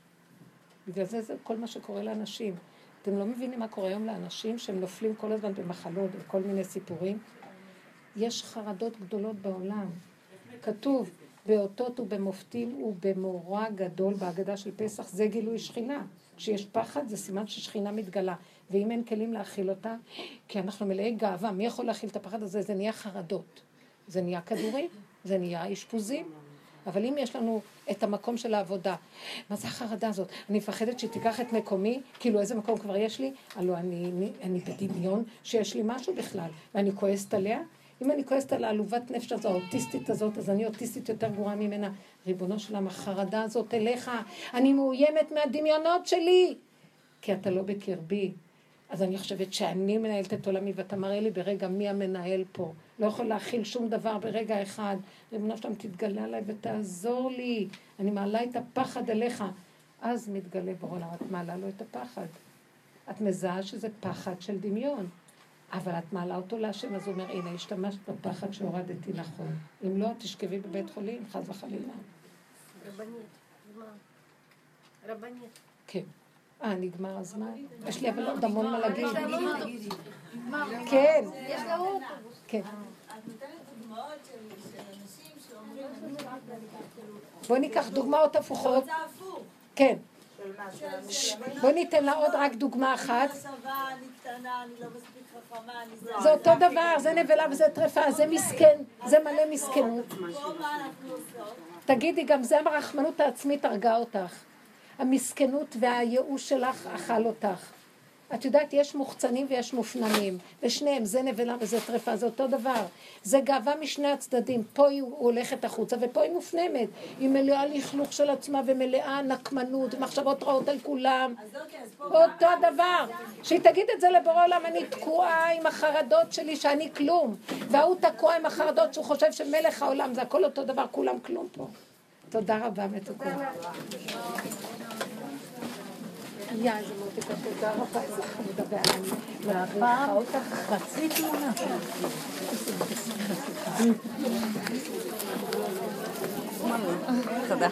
בגלל זה זה כל מה שקורה לאנשים. אתם לא מבינים מה קורה היום לאנשים שהם נופלים כל הזמן במחלות וכל מיני סיפורים? יש חרדות גדולות בעולם. כתוב, באותות ובמופתים ובמורא גדול בהגדה של פסח, זה גילוי שכינה. כשיש פחד זה סימן ששכינה מתגלה. ואם אין כלים להכיל אותה, כי אנחנו מלאי גאווה, מי יכול להכיל את הפחד הזה? זה נהיה חרדות. זה נהיה כדורים, זה נהיה אשפוזים. אבל אם יש לנו את המקום של העבודה, מה זה החרדה הזאת? אני מפחדת שהיא תיקח את מקומי, כאילו איזה מקום כבר יש לי? הלוא אני, אני, אני בדמיון שיש לי משהו בכלל, ואני כועסת עליה. אם אני כועסת על העלובת נפש הזו, האוטיסטית הזאת, אז אני אוטיסטית יותר גרועה ממנה. ריבונו של עולם, החרדה הזאת אליך, אני מאוימת מהדמיונות שלי, כי אתה לא בקרבי. אז אני חושבת שאני מנהלת את עולמי, ואתה מראה לי ברגע מי המנהל פה. לא יכול להכיל שום דבר ברגע אחד. ריבונו שלם, תתגלה עליי ותעזור לי. אני מעלה את הפחד אליך. אז מתגלה בעולם, את מעלה לו את הפחד. את מזהה שזה פחד של דמיון. אבל את מעלה אותו להשם, אז הוא אומר, הנה, השתמשת בפחד שהורדתי נכון. אם לא, תשכבי בבית חולים, חס וחלילה.
רבנית, זמן. רבנית.
כן. אה, נגמר הזמן? יש לי אבל עוד המון מה להגיד.
לא
כן.
יש לו
כן.
את נותנת דוגמאות של אנשים שאומרים, אני רק כאילו,
בואי ניקח דוגמאות הפוכות. כן.
מה?
בואי ניתן לה עוד רק דוגמה אחת.
אני לא לא מספיק זה...
אותו דבר, זה נבלה וזה טרפה, זה מסכן, זה מלא מסכנות. תגידי, גם זה הרחמנות העצמית הרגה אותך. המסכנות והייאוש שלך אכל אותך. את יודעת, יש מוחצנים ויש מופנמים, ושניהם, זה נבלה וזה טרפה, זה אותו דבר. זה גאווה משני הצדדים. פה היא הולכת החוצה ופה היא מופנמת. היא מלאה לכלוך של עצמה ומלאה נקמנות ומחשבות רעות על כולם.
אוקיי.
אותו דבר. שהיא תגיד את זה לבורא עולם, אני תקועה עם החרדות שלי שאני כלום. וההוא תקוע עם החרדות שהוא חושב שמלך העולם זה הכל אותו דבר, כולם כלום פה. תודה רבה, מתוקות. יא, איזה מותיקה, תודה רבה, איזה חמודה. מעריכה אותך חצי תמונה.
תודה.